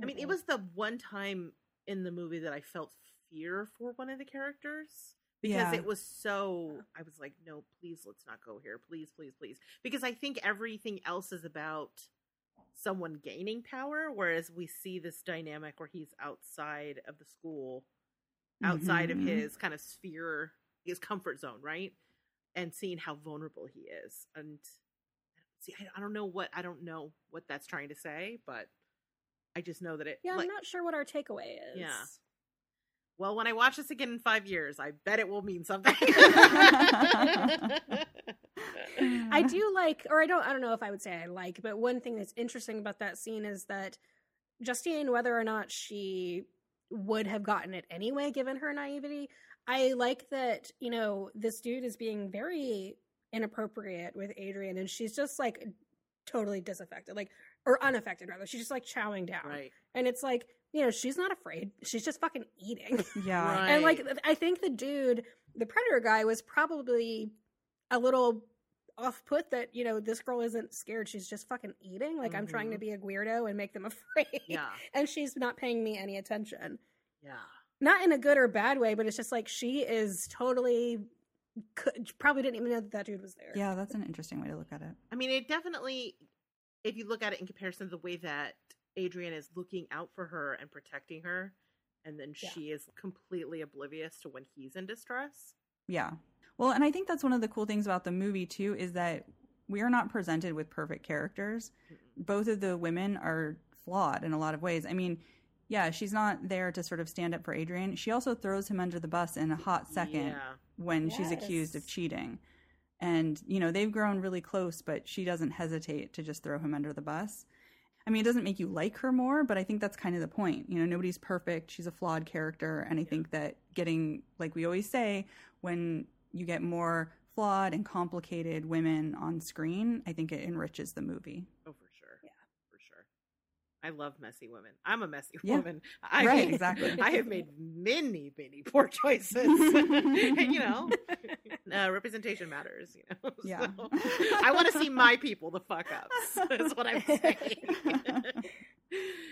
I mean, it was the one time in the movie that I felt fear for one of the characters because Yeah. it was so. I was like, no, please, let's not go here. Please, please, please. Because I think everything else is about someone gaining power, whereas we see this dynamic where he's outside of the school, outside Mhm. of his kind of sphere, his comfort zone, right? And seeing how vulnerable he is. And see, I, I don't know what I don't know what that's trying to say, but I just know that it. yeah like- i'm not sure what our takeaway is Yeah. Well, when I watch this again in five years, I bet it will mean something. I do like, or I don't, I don't know if I would say I like, but one thing that's interesting about that scene is that Justine, whether or not she would have gotten it anyway, given her naivety, I like that, you know, this dude is being very inappropriate with Adrian and she's just like totally disaffected, like, or unaffected rather. She's just like chowing down. right. And it's like, you know, she's not afraid. She's just fucking eating. yeah. Right. And like I think the dude, the predator guy was probably a little off put that, you know, this girl isn't scared. She's just fucking eating. Like I'm trying to Mhm. be a weirdo and make them afraid. Yeah. And she's not paying me any attention. Yeah. Not in a good or bad way, but it's just like she is totally could, probably didn't even know that that dude was there. Yeah, that's an interesting way to look at it. I mean, it definitely, if you look at it in comparison to the way that Adrian is looking out for her and protecting her, and then Yeah. she is completely oblivious to when he's in distress. Yeah. Well, and I think that's one of the cool things about the movie too is that we are not presented with perfect characters. Both of the women are flawed in a lot of ways. I mean, yeah, she's not there to sort of stand up for Adrian. She also throws him under the bus in a hot second Yeah. when she's accused of cheating. And, you know, they've grown really close, but she doesn't hesitate to just throw him under the bus. I mean, it doesn't make you like her more, but I think that's kind of the point. You know, nobody's perfect. She's a flawed character. And I think that getting, like we always say, when you get more flawed and complicated women on screen, I think it enriches the movie. Oh, for sure. Yeah. For sure. I love messy women. I'm a messy Yeah. woman. I Right, exactly. I have made many, many poor choices. you know, uh, representation matters. You know, Yeah. So, I want to see my people the fuck ups. Is what I'm saying.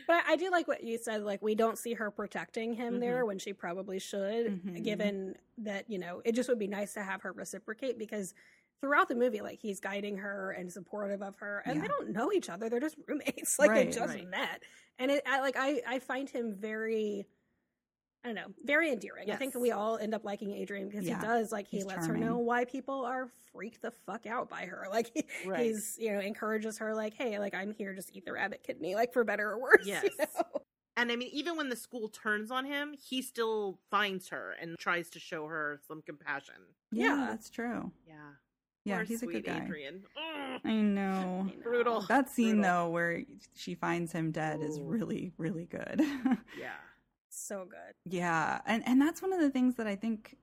But I do like what you said. Like, we don't see her protecting him there Mm-hmm. when she probably should, Mhm. given that, you know, it just would be nice to have her reciprocate because throughout the movie, like he's guiding her and supportive of her, and Yeah. they don't know each other. They're just roommates. Like Right, they just right. met, and it I, like I I find him very. I don't know, very endearing. I think we all end up liking Adrian because Yeah, he does like he he's lets her know why people are freaked the fuck out by her. Like he, Right. he's you know encourages her like, hey, like I'm here, just eat the rabbit kidney, like for better or worse. you Yes. know? And I mean, even when the school turns on him, he still finds her and tries to show her some compassion. Yeah, Yeah. that's true. Yeah. Yeah, Poor he's a good guy. Adrian. Ugh. I know. I know. Brutal. That scene Brutal. though, where she finds him dead, is really, really good. Yeah. So good. yeah, and and that's one of the things that I think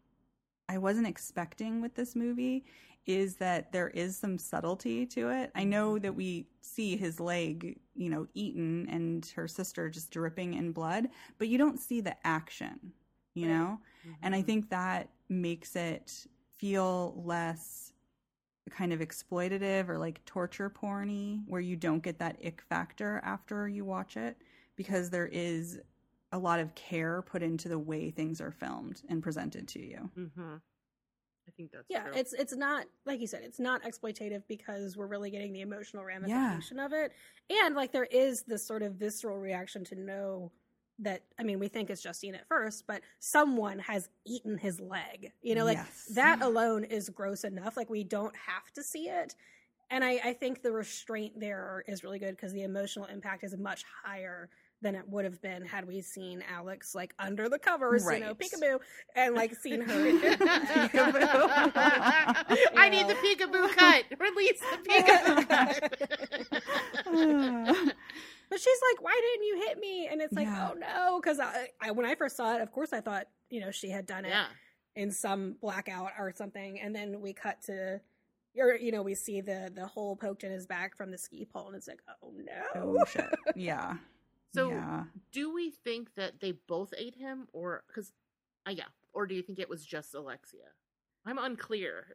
I wasn't expecting with this movie is that there is some subtlety to it. I know that we see his leg, you know, eaten and her sister just dripping in blood, but you don't see the action, you Right. know? And I Mhm. think that makes it feel less kind of exploitative or like torture porny, where you don't get that ick factor after you watch it, because there is a lot of care put into the way things are filmed and presented to you. Mhm. I think that's yeah true. it's it's not like you said it's not exploitative because we're really getting the emotional ramification of it and like there is this sort of visceral reaction to know that i mean we think it's justine at first but someone has eaten his leg you know like Yes. that alone is gross enough like we don't have to see it and i i think the restraint there is really good because the emotional impact is much higher than it would have been had we seen alex like under the covers you know Right. peekaboo and like seen her I need the peekaboo cut. Release the peekaboo cut. But she's like, "Why didn't you hit me?" And it's like, Yeah. "Oh no!" Because I, I, when I first saw it, of course, I thought you know she had done it yeah. in some blackout or something, and then we cut to, or you know, we see the the hole poked in his back from the ski pole, and it's like, "Oh no!" oh shit. Yeah. So yeah. do we think that they both ate him or because uh, yeah or do you think it was just alexia i'm unclear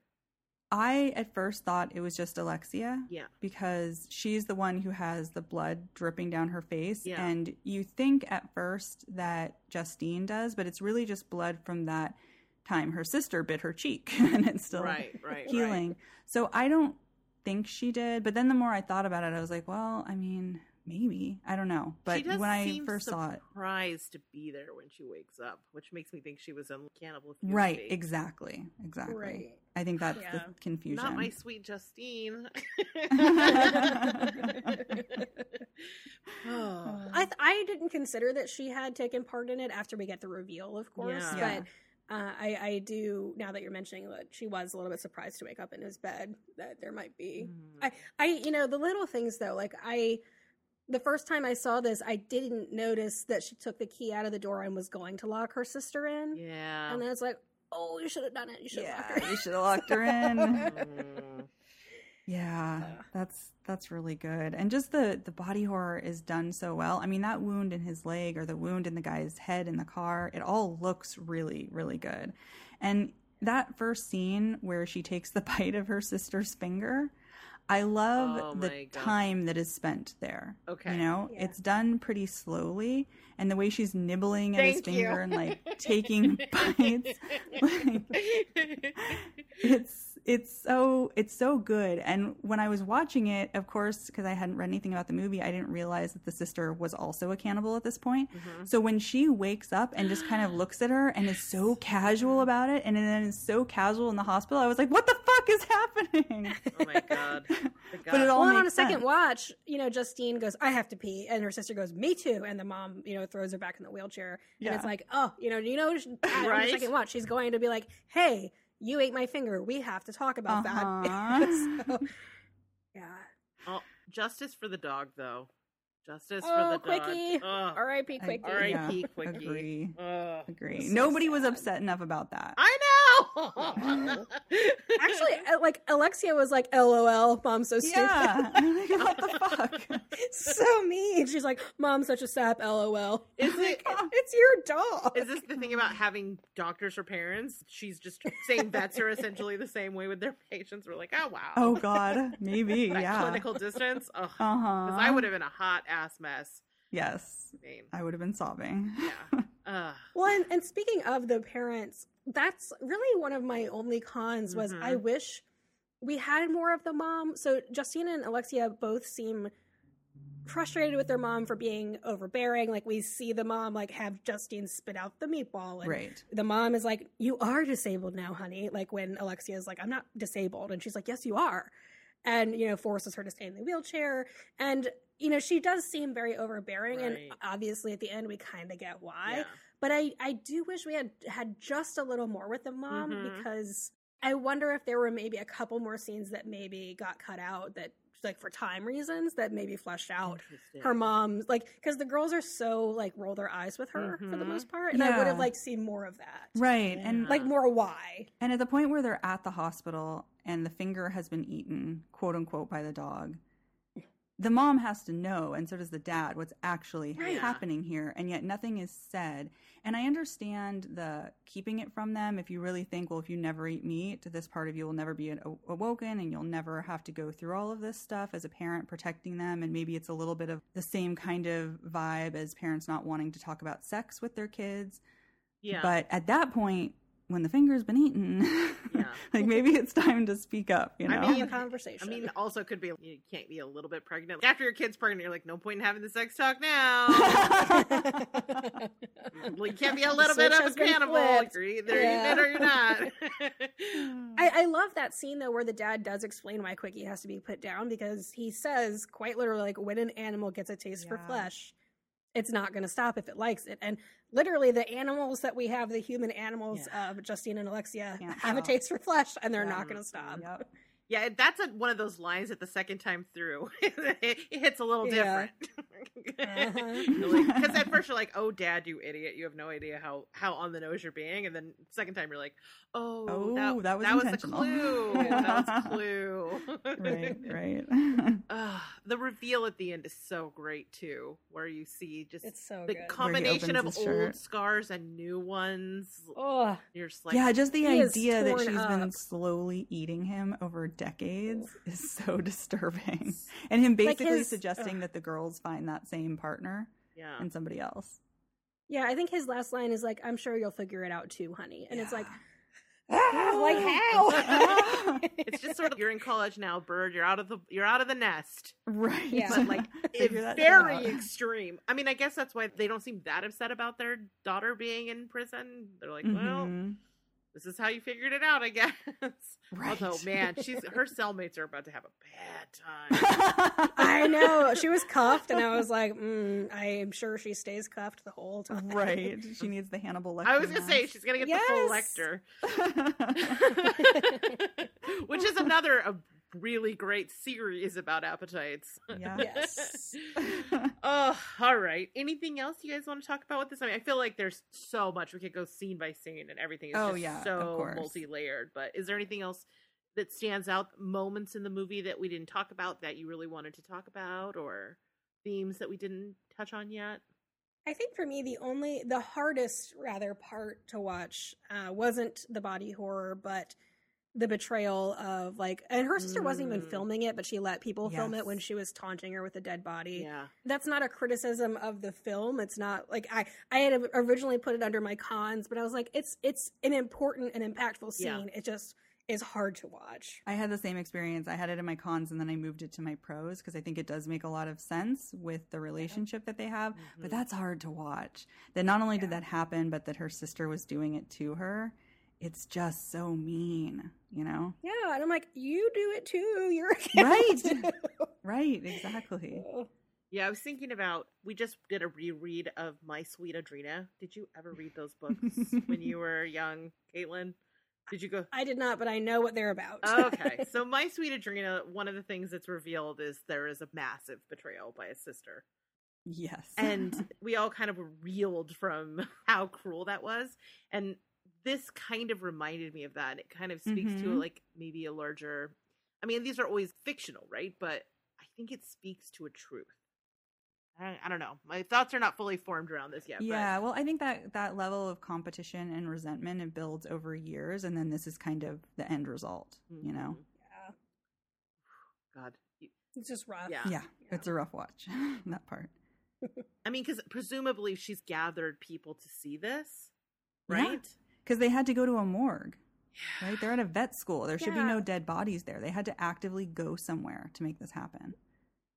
I at first thought it was just Alexia. yeah because she's the one who has the blood dripping down her face. Yeah. And you think at first that Justine does, but it's really just blood from that time her sister bit her cheek and it's still right right healing. So I don't think she did. But then the more I thought about it, I was like, well, I mean, maybe. I don't know. But she does when I first saw it, surprised to be there when she wakes up which makes me think she was in cannibal fugue right, exactly. Exactly. Right. I think that's Yeah. the confusion. not my sweet justine oh. I th- I didn't consider that she had taken part in it after we get the reveal, of course. Yeah. Yeah. But uh, I I do now that you're mentioning that she was a little bit surprised to wake up in his bed that there might be Mm. I, I, you know, the little things though, like I, the first time I saw this, I didn't notice that she took the key out of the door and was going to lock her sister in. yeah And then it's like, oh, you should have done it. You should have locked her yeah, in. you should have locked her in. Yeah, that's that's really good. And just the the body horror is done so well. I mean, that wound in his leg or the wound in the guy's head in the car, it all looks really really good. And that first scene where she takes the bite of her sister's finger, I love Oh the God. time that is spent there. Okay. You know, Yeah. it's done pretty slowly and the way she's nibbling at his Thank you. finger and like taking bites like, it's it's so it's so good and when i was watching it of course because i hadn't read anything about the movie i didn't realize that the sister was also a cannibal at this point Mhm. so when she wakes up and just kind of looks at her and is so casual about it and then is so casual in the hospital i was like what the fuck is happening Oh my God. The but it God. all well, on a second sense. watch, you know, Justine goes, I have to pee. And her sister goes, me too. And the mom, you know, throws her back in the wheelchair. And Yeah. it's like, oh, you know, you know, on Right. the second watch, she's going to be like, hey, you ate my finger. We have to talk about Uh-huh. that. so, yeah. Oh, justice for the dog, though. Justice Oh, for the Quickie. dog. Ugh. R.I.P. Quickie. All right, yeah, Quickie. agree Ugh. agree So nobody was upset enough about that I know. Actually, uh, like Alexia was like, "LOL, mom's so stupid." yeah what the fuck so mean. She's like, "Mom's such a sap." LOL. is it? It's your dog. Is this the thing about having doctors for parents? She's just saying vets are essentially the same way with their patients. We're like, oh wow. oh god maybe that yeah clinical distance. Uh-huh Because I would have been a hot ass mess. yes I mean, i would have been sobbing yeah. Well, and, and speaking of the parents, that's really one of my only cons was I Mhm. wish we had more of the mom. So Justina and Alexia both seem frustrated with their mom for being overbearing. Like we see the mom like have Justine spit out the meatball, and Right. the mom is like, "You are disabled now, honey." Like when Alexia is like, "I'm not disabled," and she's like, "Yes, you are," and you know forces her to stay in the wheelchair. And you know she does seem very overbearing, and obviously at the end we kind of get why. Yeah. But I I do wish we had had just a little more with the mom Mhm. because I wonder if there were maybe a couple more scenes that maybe got cut out that like for time reasons that maybe fleshed out her mom's like because the girls are so like roll their eyes with her for the Mhm. most part and i would have like seen more of that Right. And like more why And at the point where they're at the hospital and the finger has been eaten, quote unquote, by the dog, the mom has to know, and so does the dad, what's actually Right. happening here. And yet nothing is said. And I understand the keeping it from them if you really think, well, if you never eat meat, this part of you will never be awoken and you'll never have to go through all of this stuff as a parent protecting them. And maybe it's a little bit of the same kind of vibe as parents not wanting to talk about sex with their kids. yeah. But at that point, when the finger's been eaten, Yeah. like maybe it's time to speak up, you know? I have mean- a conversation I mean, also could be you can't be a little bit pregnant after your kid's pregnant. You're like, no point in having the sex talk now. well, you can't be a little bit of a been cannibal. flipped. You're either Yeah. eating it or you're not. I, I love that scene though where the dad does explain why quickie has to be put down because he says quite literally like when an animal gets a taste for flesh it's not going to stop if it likes it and literally the animals that we have the human animals Yeah. of justine and alexia have a taste for flesh and they're Yeah. not going to stop Yep. Yeah, that's a, one of those lines that the second time through it, it hits a little Yeah. different. Uh-huh. Because at first you're like, "Oh, Dad, you idiot! You have no idea how how on the nose you're being," and then second time you're like, "Oh, Oh, that, that was that was the intentional." clue. that was the clue." right, right. Ugh, the reveal at the end is so great too, where you see just it's so the good combination of old shirt. scars and new ones. oh You're just like, yeah, just the idea that torn she's been slowly eating him over decades is so disturbing. And him basically his- suggesting ugh. that the girls find that same partner yeah, in somebody else. yeah i think his last line is like i'm sure you'll figure it out too honey and it's like Yeah. "Ah, like how it's just sort of you're in college now, Bird. You're out of the you're out of the nest. right. Yeah. but like Figure that shit very extreme. I mean, I guess that's why they don't seem that upset about their daughter being in prison. They're like, well, Mhm. This is how you figured it out, I guess. Right. Although, man, she's her cellmates are about to have a bad time. I know. She was cuffed, and I was like, mm, I am sure she stays cuffed the whole time. right. She needs the Hannibal Lecter. I was gonna say she's gonna get the full Yes. Lecter, which is another a really great series about appetites. yeah. Yes. Oh, all right. Anything else you guys want to talk about with this? I mean, I feel like there's so much we could go scene by scene, and everything is Oh, just yeah, so multi-layered. But is there anything else that stands out? Moments in the movie that we didn't talk about that you really wanted to talk about, or themes that we didn't touch on yet? I think for me, the only, the hardest rather part to watch uh, wasn't the body horror, but the betrayal of like, and her sister wasn't even Mm. filming it, but she let people film it when she was taunting her with a dead body. Yeah, That's not a criticism of the film. It's not like I, I had originally put it under my cons, but I was like, it's, it's an important and impactful Yeah. scene. It just is hard to watch. I had the same experience. I had it in my cons and then I moved it to my pros because I think it does make a lot of sense with the relationship that they have. But Mhm. that's hard to watch. That not only did that happen, but that her sister was doing it to her. It's just so mean, you know? Yeah, and I'm like, you do it too. You're Right. right. Right, exactly. yeah. I was thinking about we just did a reread of My Sweet Audrina. Did you ever read those books when you were young, Caitlin? Did you go? I did not, but I know what they're about. Oh, okay, so my sweet Audrina, one of the things that's revealed is there is a massive betrayal by a sister, Yes. and we all kind of reeled from how cruel that was, and this kind of reminded me of that. It kind of speaks to Mhm. like maybe a larger. I mean, these are always fictional, right? But I think it speaks to a truth. I, I don't know. My thoughts are not fully formed around this yet. yeah, well, I think that that level of competition and resentment it builds over years, and then this is kind of the end result. but, You know? Mhm. Yeah, God. It's just rough. Yeah. Yeah, it's a rough watch. that part. I mean, because presumably she's gathered people to see this, Yeah. right? Because they had to go to a morgue. right? They're at a vet school. There should be no dead bodies there. They had to actively go somewhere to make this happen.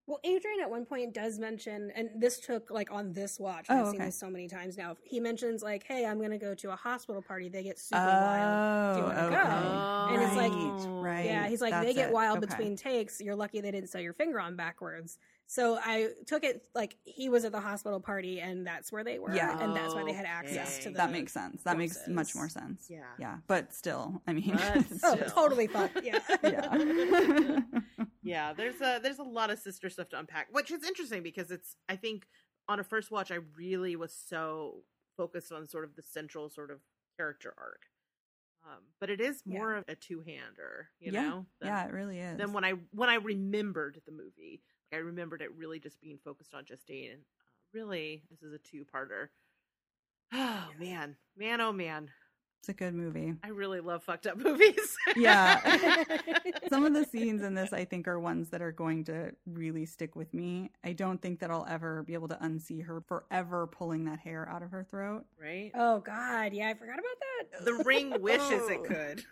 Well, Adrian at one point does mention, and this took like on this watch. Oh, I've seen this so many times now. He mentions like, "Hey, I'm going to go to a hospital party. They get super oh, wild. Do you oh, wanna okay. go? And it's like- right. Yeah, he's like, they get it. wild Okay. between takes. You're lucky they didn't sew your finger on backwards. So I took it like he was at the hospital party, and that's where they were, Yeah. and that's why they had access Okay. to the, That makes sense. That makes much more sense. Yeah. Yeah, but still, I mean, But Oh, totally fucked. Yeah. yeah. yeah there's a there's a lot of sister stuff to unpack which is interesting because it's i think on a first watch i really was so focused on sort of the central sort of character arc um, but it is Yeah. more of a two-hander you Yeah. know than, yeah, it really is. than when i when i remembered the movie like, i remembered it really just being focused on justine and uh, really this is a two-parter. Oh man. Man oh man it's a good movie. i really love fucked up movies Yeah. Some of the scenes in this, I think, are ones that are going to really stick with me. I don't think that I'll ever be able to unsee her forever pulling that hair out of her throat. right Oh God, yeah, I forgot about that. the ring wishes Oh. it could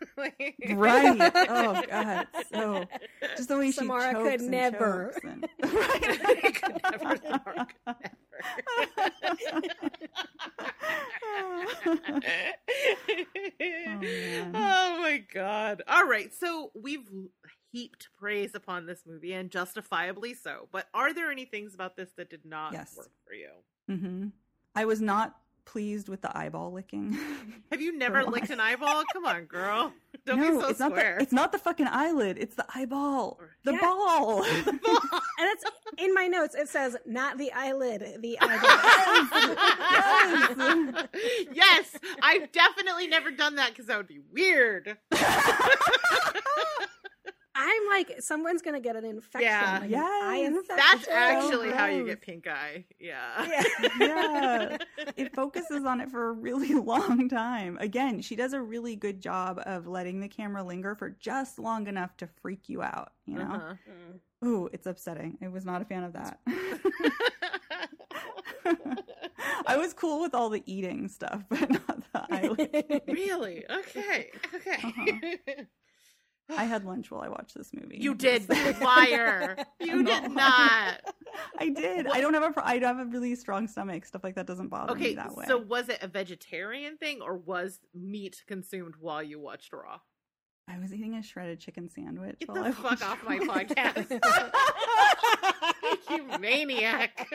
Right. Oh, God. So just the way Samara she chokes could and never. chokes and- Could never, Samara could never. Man. oh my god. All right. So we've heaped praise upon this movie and justifiably so. But are there any things about this that did not Yes. work for you? Mm-hmm. I was not pleased with the eyeball licking. Have you never licked an eyeball? Come on, girl. Don't no, be so it's not square. the it's not the fucking eyelid. It's the eyeball. Or- The Yeah. ball. And it's in my notes. It says not the eyelid, the eyeball. yes, I've definitely never done that because that would be weird. I'm like, someone's gonna get an infection. Yeah. like an Yes. eye infection. That's so actually how you get pink eye. Yeah. Yeah. it focuses on it for a really long time. Again, she does a really good job of letting the camera linger for just long enough to freak you out, you know? Uh-huh. Mm. Ooh, it's upsetting. I was not a fan of that. I was cool with all the eating stuff, but not the eyelid. really? Okay. Okay. Uh-huh. I had lunch while I watched this movie. You did, liar. You did not. I did. I don't have a. I have a really strong stomach. Stuff like that doesn't bother me Okay, that way. so was it a vegetarian thing or was meat consumed while you watched Raw? I was eating a shredded chicken sandwich. Get while the I fuck watched off my podcast. you maniac.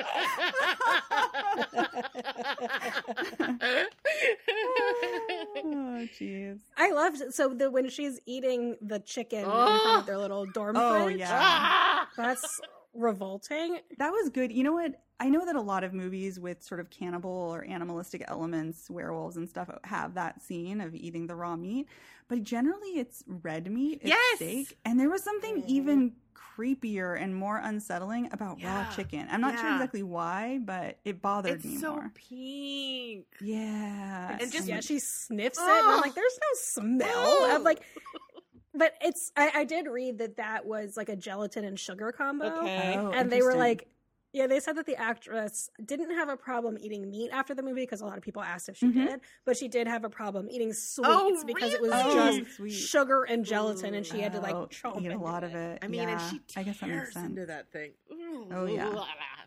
oh, jeez. I loved so the when she's eating the chicken in Oh. front of their little dorm Oh, fridge. yeah. Ah! That's revolting. That was good. You know what? I know that a lot of movies with sort of cannibal or animalistic elements, werewolves and stuff, have that scene of eating the raw meat, but generally it's red meat, it's Yes! steak, and there was something Mhm. even creepier and more unsettling about raw chicken. I'm not sure exactly why, but it bothered It's me so more. pink. Yeah, And just- yeah, she sniffs it, and I'm like, "There's no smell." Ugh. I'm like, but it's. I, I did read that that was like a gelatin and sugar combo, Okay. Oh, and they were like, yeah, they said that the actress didn't have a problem eating meat after the movie because a lot of people asked if she Mhm. did, but she did have a problem eating sweets Oh, because it was? Oh, just sweet. sugar and gelatin, and she had to like chomp eat a lot it. of it. I mean, yeah, and she I guess that makes tears sense. into that thing. Oh, yeah.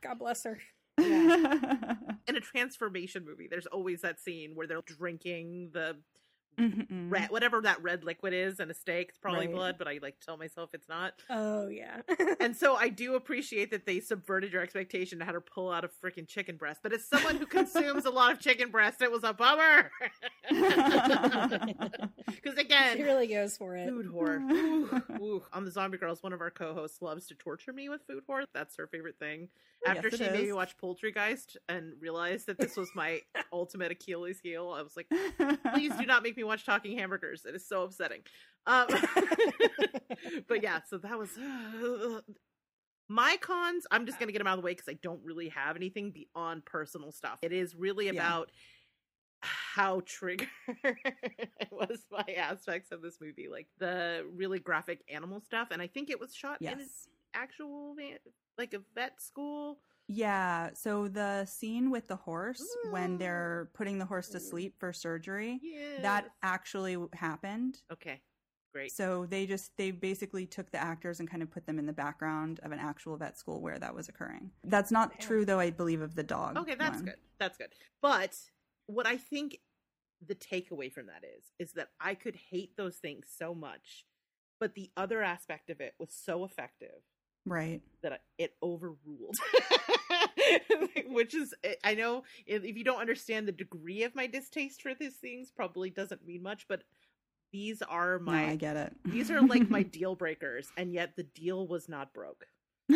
God bless her. In a transformation movie, there's always that scene where they're drinking the Mhm. red, whatever that red liquid is, and a steak. It's probably Right. blood, but I like tell myself it's not. Oh yeah. And so I do appreciate that they subverted your expectation to have her pull out a freaking chicken breast. But as someone who consumes a lot of chicken breast, it was a bummer. Because again, she really goes for it. food whore. Ooh, ooh. On the Zombie Grrlz, one of our co-hosts loves to torture me with food whore. That's her favorite thing. After Yes, she made me watch Poultrygeist and realized that this was my ultimate Achilles heel, I was like, please do not make me watch talking hamburgers. It is so upsetting. Um, but yeah, so that was my cons. I'm just gonna get them out of the way because I don't really have anything beyond personal stuff. It is really Yeah. about how triggered it was by aspects of this movie, like the really graphic animal stuff, and I think it was shot in an actual like a vet school. Yeah, so the scene with the horse when mm. they're putting the horse to sleep for surgery, Yeah. that actually happened. Okay. Great. So they just they basically took the actors and kind of put them in the background of an actual vet school where that was occurring. That's not true though, I believe of the dog. Okay, that's one. good. That's good. But what I think the takeaway from that is is that I could hate those things so much, but the other aspect of it was so effective Right. that it overruled. Which is, eh, I know if if you don't understand the degree of my distaste for these things, probably doesn't mean much. But these are No, my I get it. these are like my deal breakers, and yet the deal was not broke.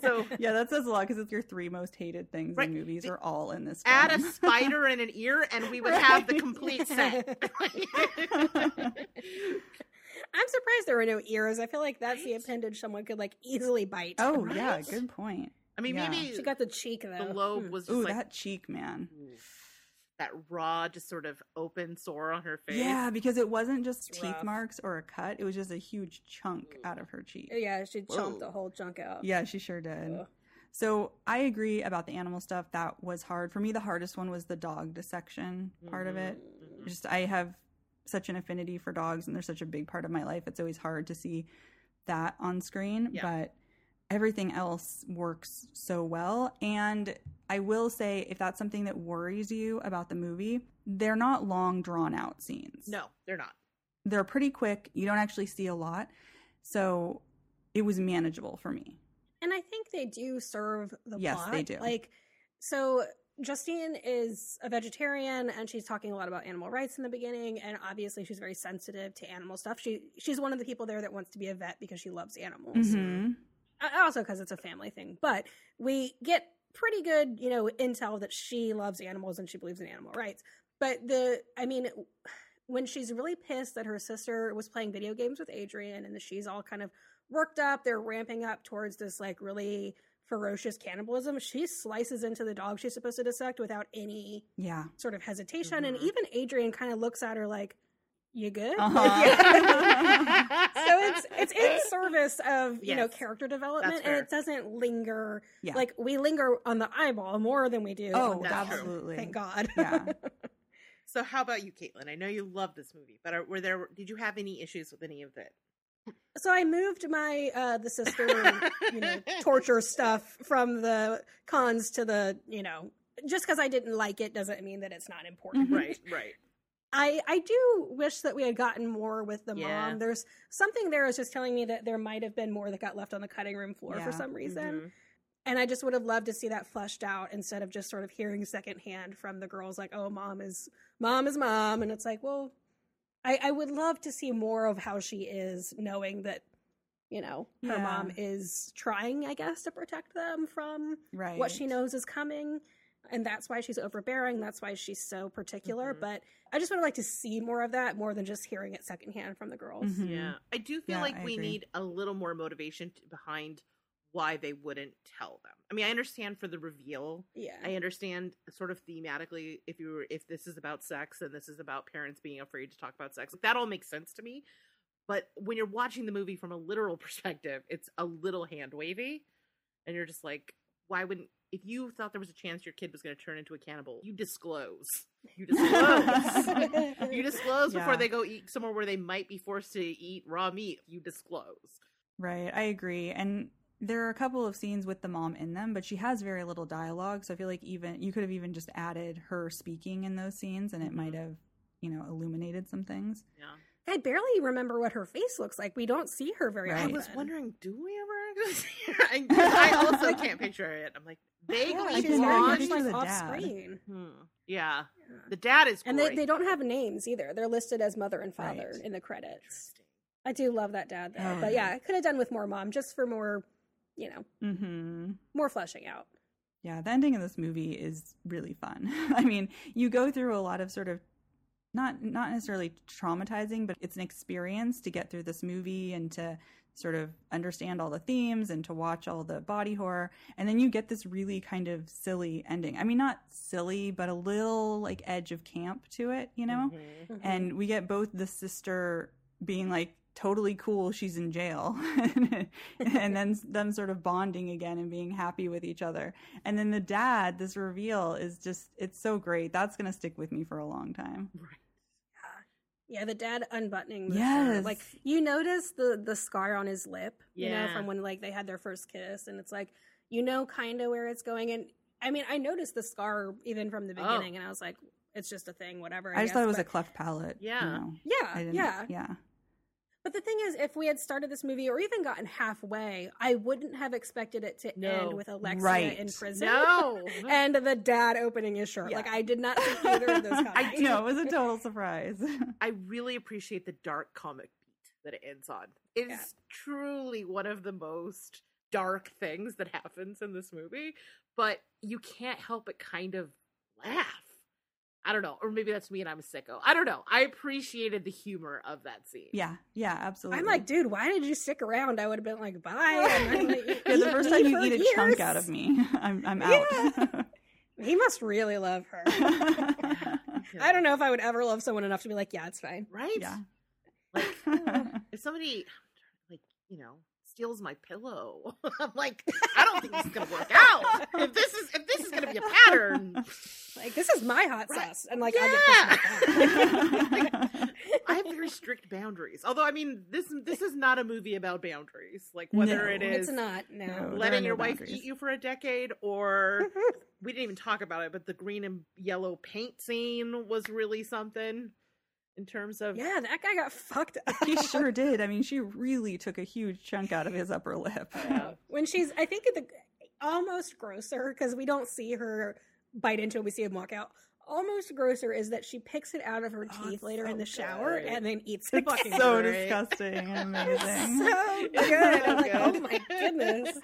So yeah, that says a lot because it's your three most hated things Right. in movies The- are all in this. add a spider and an ear, and we would have the complete set. I'm surprised there were no ears. I feel like that's the appendage someone could like easily bite. oh yeah, good point. I mean, Yeah. maybe She got the cheek though. the lobe Hmm. was just Ooh, like that cheek, man. that raw, just sort of open sore on her face. Yeah, because it wasn't just It's teeth rough. marks or a cut; it was just a huge chunk out of her cheek. Yeah, she chomped Whoa. the whole chunk out. Yeah, she sure did. Ugh. So I agree about the animal stuff. That was hard for me. The hardest one was the dog dissection part of it. Mhm, mhm. Just I have such an affinity for dogs, and they're such a big part of my life. It's always hard to see that on screen, Yeah. but everything else works so well. And I will say, if that's something that worries you about the movie, they're not long, drawn out scenes. No, they're not. they're pretty quick. You don't actually see a lot, so it was manageable for me. And I think they do serve the Yes, plot. they do. Like, so Justine is a vegetarian, and she's talking a lot about animal rights in the beginning. And obviously, she's very sensitive to animal stuff. She she's one of the people there that wants to be a vet because she loves animals. Mm-hmm. Also, because it's a family thing. But we get pretty good, you know, intel that she loves animals and she believes in animal rights. But the, I mean, when she's really pissed that her sister was playing video games with Adrian and that she's all kind of worked up, they're ramping up towards this like really ferocious cannibalism. She slices into the dog she's supposed to dissect without any Yeah. sort of hesitation. And Mhm. even Adrian kind of looks at her like, you good? Uh-huh. so it's it's in service of you know character development and it doesn't linger Yeah. like we linger on the eyeball more than we do Oh, on the That's tongue. true. absolutely. thank god Yeah. So, how about you, Caitlin? I know you love this movie, but are, were there? Did you have any issues with any of it? So i moved my uh the sister you know torture stuff from the cons to the you know just because i didn't like it doesn't mean that it's not important Mhm. Right, right. I I do wish that we had gotten more with the Yeah. mom. There's something there is just telling me that there might have been more that got left on the cutting room floor Yeah. for some reason. Mhm. And I just would have loved to see that fleshed out instead of just sort of hearing secondhand from the girls like, "Oh, mom is mom is mom," and it's like, well, I, I would love to see more of how she is, knowing that you know her Yeah. mom is trying, I guess, to protect them from Right. what she knows is coming. And that's why she's overbearing. That's why she's so particular. Mhm. But I just would like to see more of that, more than just hearing it secondhand from the girls. Mhm. Yeah, I do feel Yeah, like I we agree. need a little more motivation t- behind why they wouldn't tell them. I mean, I understand for the reveal. Yeah. I understand sort of thematically if you were if this is about sex and this is about parents being afraid to talk about sex. That all makes sense to me. But when you're watching the movie from a literal perspective, it's a little hand wavy, and you're just like, why wouldn't? If you thought there was a chance your kid was going to turn into a cannibal, you disclose. You disclose. you disclose before Yeah. they go eat somewhere where they might be forced to eat raw meat. You disclose. Right, I agree. And there are a couple of scenes with the mom in them, but she has very little dialogue. So I feel like even you could have even just added her speaking in those scenes, and it might Mhm. have, you know, illuminated some things. Yeah. I barely remember what her face looks like. We don't see her very Right. I was wondering, do we ever actually see her? I, I also can't picture it. I'm like vaguely Yeah, I she's can very barely much like the off dad. screen. Hmm. Yeah, Yeah. the dad is And they, great. they don't have names either. They're listed as mother and father Right. in the credits. I do love that dad though, Oh, but yeah. yeah, I could have done with more mom just for more, you know, Mm-hmm. more fleshing out. Yeah, the ending of this movie is really fun. I mean, you go through a lot of sort of not not necessarily traumatizing, but it's an experience to get through this movie and to sort of understand all the themes and to watch all the body horror. And then you get this really kind of silly ending. I mean, not silly, but a little like edge of camp to it, you know? Mhm. Mhm. And we get both the sister being like totally cool she's in jail and then them sort of bonding again and being happy with each other and then the dad this reveal is just it's so great that's gonna stick with me for a long time Right. Yeah, the dad unbuttoning the Yes. shirt. Like you notice the the scar on his lip, you know, Yeah. from when like they had their first kiss and it's like you know kind of where it's going and I mean, I noticed the scar even from the Oh. beginning and I was like it's just a thing, whatever. i, just guess, thought it was a cleft palate you Yeah. know. Yeah, yeah. yeah But the thing is, if we had started this movie or even gotten halfway, I wouldn't have expected it to No. end with Alexia Right. in prison. No. And the dad opening his shirt. Yeah. Like I did not see either of those coming. i know it was a total surprise I really appreciate the dark comic beat that it ends on. It's Yeah. truly one of the most dark things that happens in this movie, but you can't help but kind of laugh. I don't know, or maybe that's me and I'm a sicko. I don't know. I appreciated the humor of that scene. yeah yeah absolutely I'm like, dude, why did you stick around? I would have been like, bye. Like, yeah, the first time you for eat a chunk out of me i'm i'm out He must really love her. I don't know if I would ever love someone enough to be like, yeah, it's fine. Right? yeah Like if somebody like, you know, steals my pillow, I'm like, I don't think this is gonna work out. If this is if this is gonna be a pattern, Like, this is my hot Right. sauce. And like, I get this. I have very strict boundaries. Although, I mean, this this is not a movie about boundaries. Like whether No. it is It's not, no. No. there letting no your wife boundaries. eat you for a decade, or we didn't even talk about it, but the green and yellow paint scene was really something in terms of yeah, that guy got fucked up. he sure did i mean she really took a huge chunk out of his upper lip Yeah. when she's i think the almost grosser because we don't see her bite into it we see him walk out almost grosser is that she picks it out of her Oh, teeth later so in the shower good. and then eats it Fucking again. so great. disgusting and It's amazing so good i'm like oh my goodness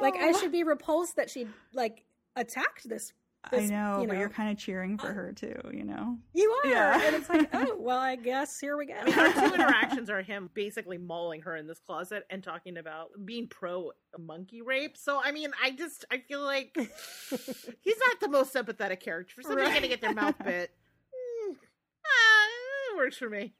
like i should be repulsed that she like attacked this I know, you but you're kind of cheering for her too, you know. you are Yeah. and it's like oh well i guess here we go I mean, our two interactions are him basically mauling her in this closet and talking about being pro monkey rape. So, I mean, I just I feel like he's not the most sympathetic character for somebody Right. gonna get their mouth bit. mm, ah, it works for me.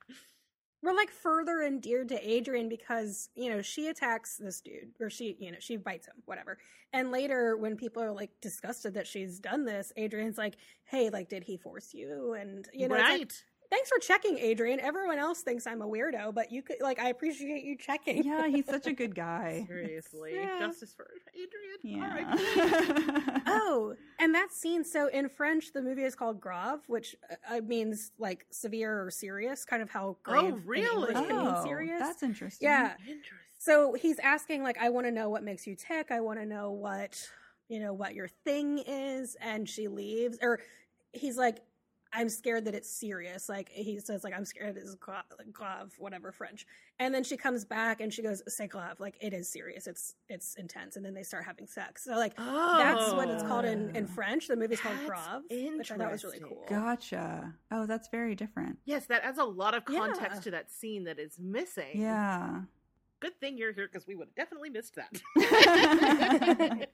We're like further endeared to Adrian because you know she attacks this dude or she you know she bites him whatever and later when people are like disgusted that she's done this Adrian's like hey like did he force you and you know it's like, right? Thanks for checking Adrian everyone else thinks I'm a weirdo but you could like I appreciate you checking Yeah, he's such a good guy. Seriously, Yeah. justice for Adrian. Yeah. R.I.P. oh and that scene so in French the movie is called grave which uh, means like severe or serious kind of how grave in really? English can mean oh, serious that's interesting. yeah Interesting. So he's asking, like, I want to know what makes you tick. I want to know what, you know, what your thing is. And she leaves. Or he's like, I'm scared that it's serious. Like, he says, like, I'm scared it's gra- grave, whatever French. And then she comes back and she goes, c'est grave. Like, it is serious. It's, it's intense. And then they start having sex. So, like, that's what it's called in, in Oh. French. The movie's called That's grave, which I thought was really cool. Gotcha. Oh, that's very different. Yes, that adds a lot of context Yeah. to that scene that is missing. Yeah. Good thing you're here because we would have definitely missed that.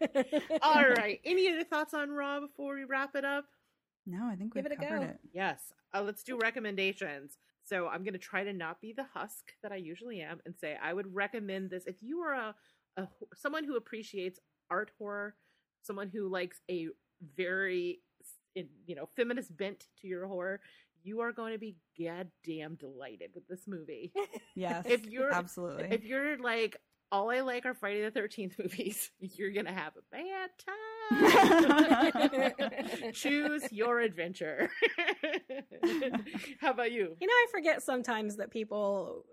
All right. Any other thoughts on Raw before we wrap it up? No, I think we've it a covered go. it. Yes. Uh, let's do recommendations. So I'm going to try to not be the husk that I usually am and say I would recommend this if you are a, a someone who appreciates art horror, someone who likes a very you know feminist bent to your horror. You are going to be goddamn delighted with this movie. Yes. If you're- absolutely. if you're like all I like are Friday the Thirteenth movies, you're gonna have a bad time. Choose your adventure. How about you? You know, I forget sometimes that people,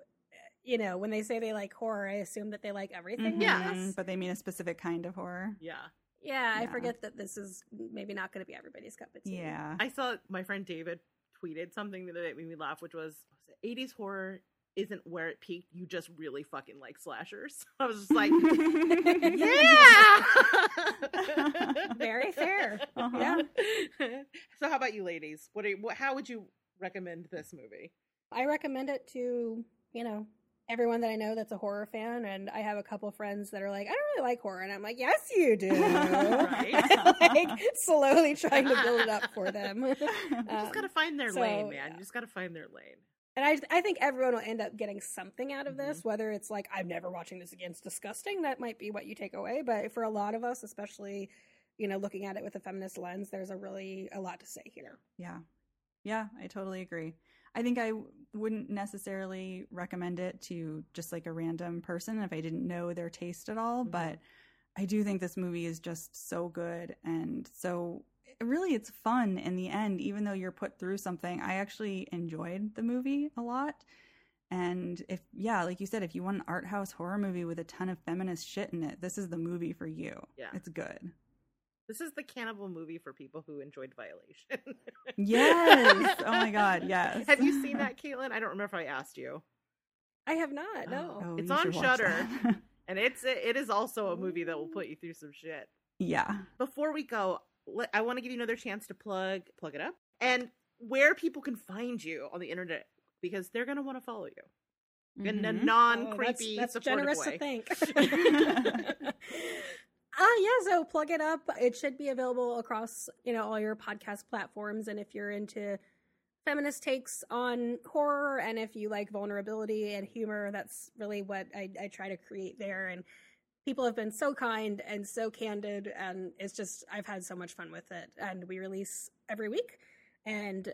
you know, when they say they like horror, I assume that they like everything. Mhm, Yes. But they mean a specific kind of horror. Yeah, Yeah, I Yeah. forget that this is maybe not going to be everybody's cup of tea. Yeah. I saw my friend David tweeted something the other day that made me laugh, which was '80s horror isn't where it peaked. You just really fucking like slashers. I was just like, yeah, Very fair. Uh-huh. Yeah. so, how about you, ladies? What, are, what? How would you recommend this movie? I recommend it to, you know, everyone that I know that's a horror fan. And I have a couple friends that are like, I don't really like horror. And I'm like, yes, you do. Right. like, slowly trying to build it up for them. You just Um, gotta find their so, lane, man. yeah. You just gotta find their lane. And I, I think everyone will end up getting something out of this, whether it's like, I'm never watching this again, it's disgusting. That might be what you take away. But for a lot of us, especially, you know, looking at it with a feminist lens, there's a really a lot to say here. Yeah. Yeah, I totally agree. I think I wouldn't necessarily recommend it to just like a random person if I didn't know their taste at all, Mhm. but I do think this movie is just so good and so really it's fun in the end even though you're put through something. I actually enjoyed the movie a lot. And if yeah, like you said if you want an art house horror movie with a ton of feminist shit in it, this is the movie for you. Yeah. It's good. This is the cannibal movie for people who enjoyed Violation. Yes. oh my god, yes. Have you seen that, Caitlin? I don't remember if I asked you. I have not, no. Oh, oh It's on should watch Shudder. that. And it's it is also a movie that will put you through some shit. yeah. Before we go, let, I want to give you another chance to plug plug it up and where people can find you on the internet because they're going to want to follow you in a non Oh, creepy, that's, that's supportive generous way. to think. Ah, yeah. So plug it up. It should be available across you know all your podcast platforms, and if you're into feminist takes on horror, and if you like vulnerability and humor, that's really what I, I try to create there. And people have been so kind and so candid, and it's just I've had so much fun with it. And we release every week, and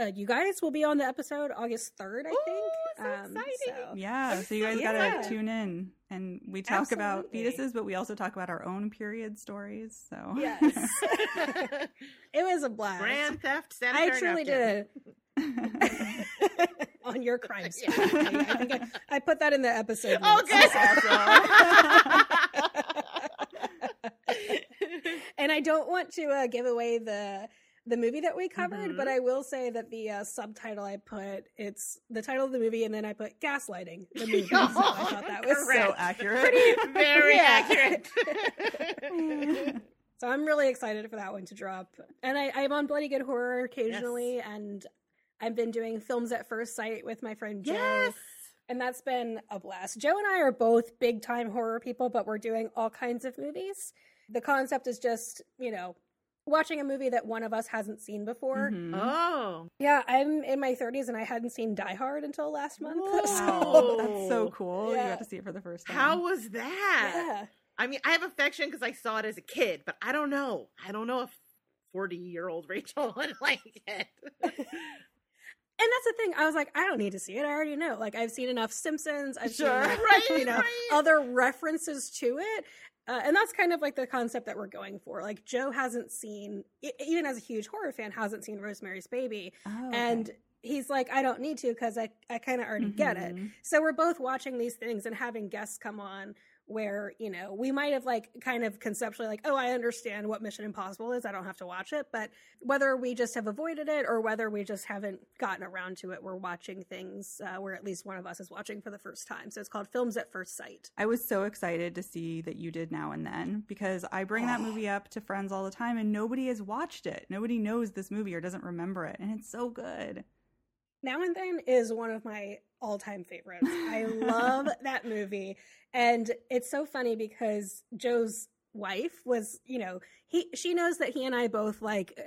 uh, you guys will be on the episode August third, I Ooh, think. so exciting. Yeah, so you guys so gotta tune in, and we talk about fetuses, but we also talk about our own period stories. So Yes. it was a blast. Grand theft I truly napkin. did. on your crime scene. Yeah. I think I, I put that in the episode. Oh, notes. and I don't want to uh, give away the the movie that we covered, Mhm. but I will say that the uh, subtitle I put it's the title of the movie, and then I put gaslighting the movie. so I thought that was Correct. so accurate. Pretty- Very accurate. So I'm really excited for that one to drop. And I, I'm on Bloody Good Horror occasionally, and I've been doing films at first sight with my friend Joe. yes. And that's been a blast. Joe and I are both big time horror people, but we're doing all kinds of movies. The concept is just, you know, watching a movie that one of us hasn't seen before. Mhm. Oh. Yeah, I'm in my 30s and I hadn't seen Die Hard until last month. Whoa. So, that's so cool. You got to see it for the first time. How was that? yeah. I mean, I have affection because I saw it as a kid, but I don't know. I don't know if 40 year old Rachel would like it. And that's the thing. I was like, I don't need to see it. I already know. Like, I've seen enough Simpsons. I've Sure. seen, Right, you know, right. other references to it. Uh, and that's kind of like the concept that we're going for. Like, Joe hasn't seen, even as a huge horror fan, hasn't seen Rosemary's Baby. Oh, okay. And he's like, I don't need to because I, I kind of already get it. Mhm. So we're both watching these things and having guests come on where, you know, we might have like kind of conceptually like, oh, I understand what Mission Impossible is. I don't have to watch it. But whether we just have avoided it or whether we just haven't gotten around to it, we're watching things uh, where at least one of us is watching for the first time. So it's called Films at First Sight. I was so excited to see that you did now and then because I bring that movie up to friends all the time and nobody has watched it. Nobody knows this movie or doesn't remember it, and it's so good. Now and Then is one of my all time favorites. I love that movie. And it's so funny because Joe's wife was, you know, he she knows that he and I both like uh,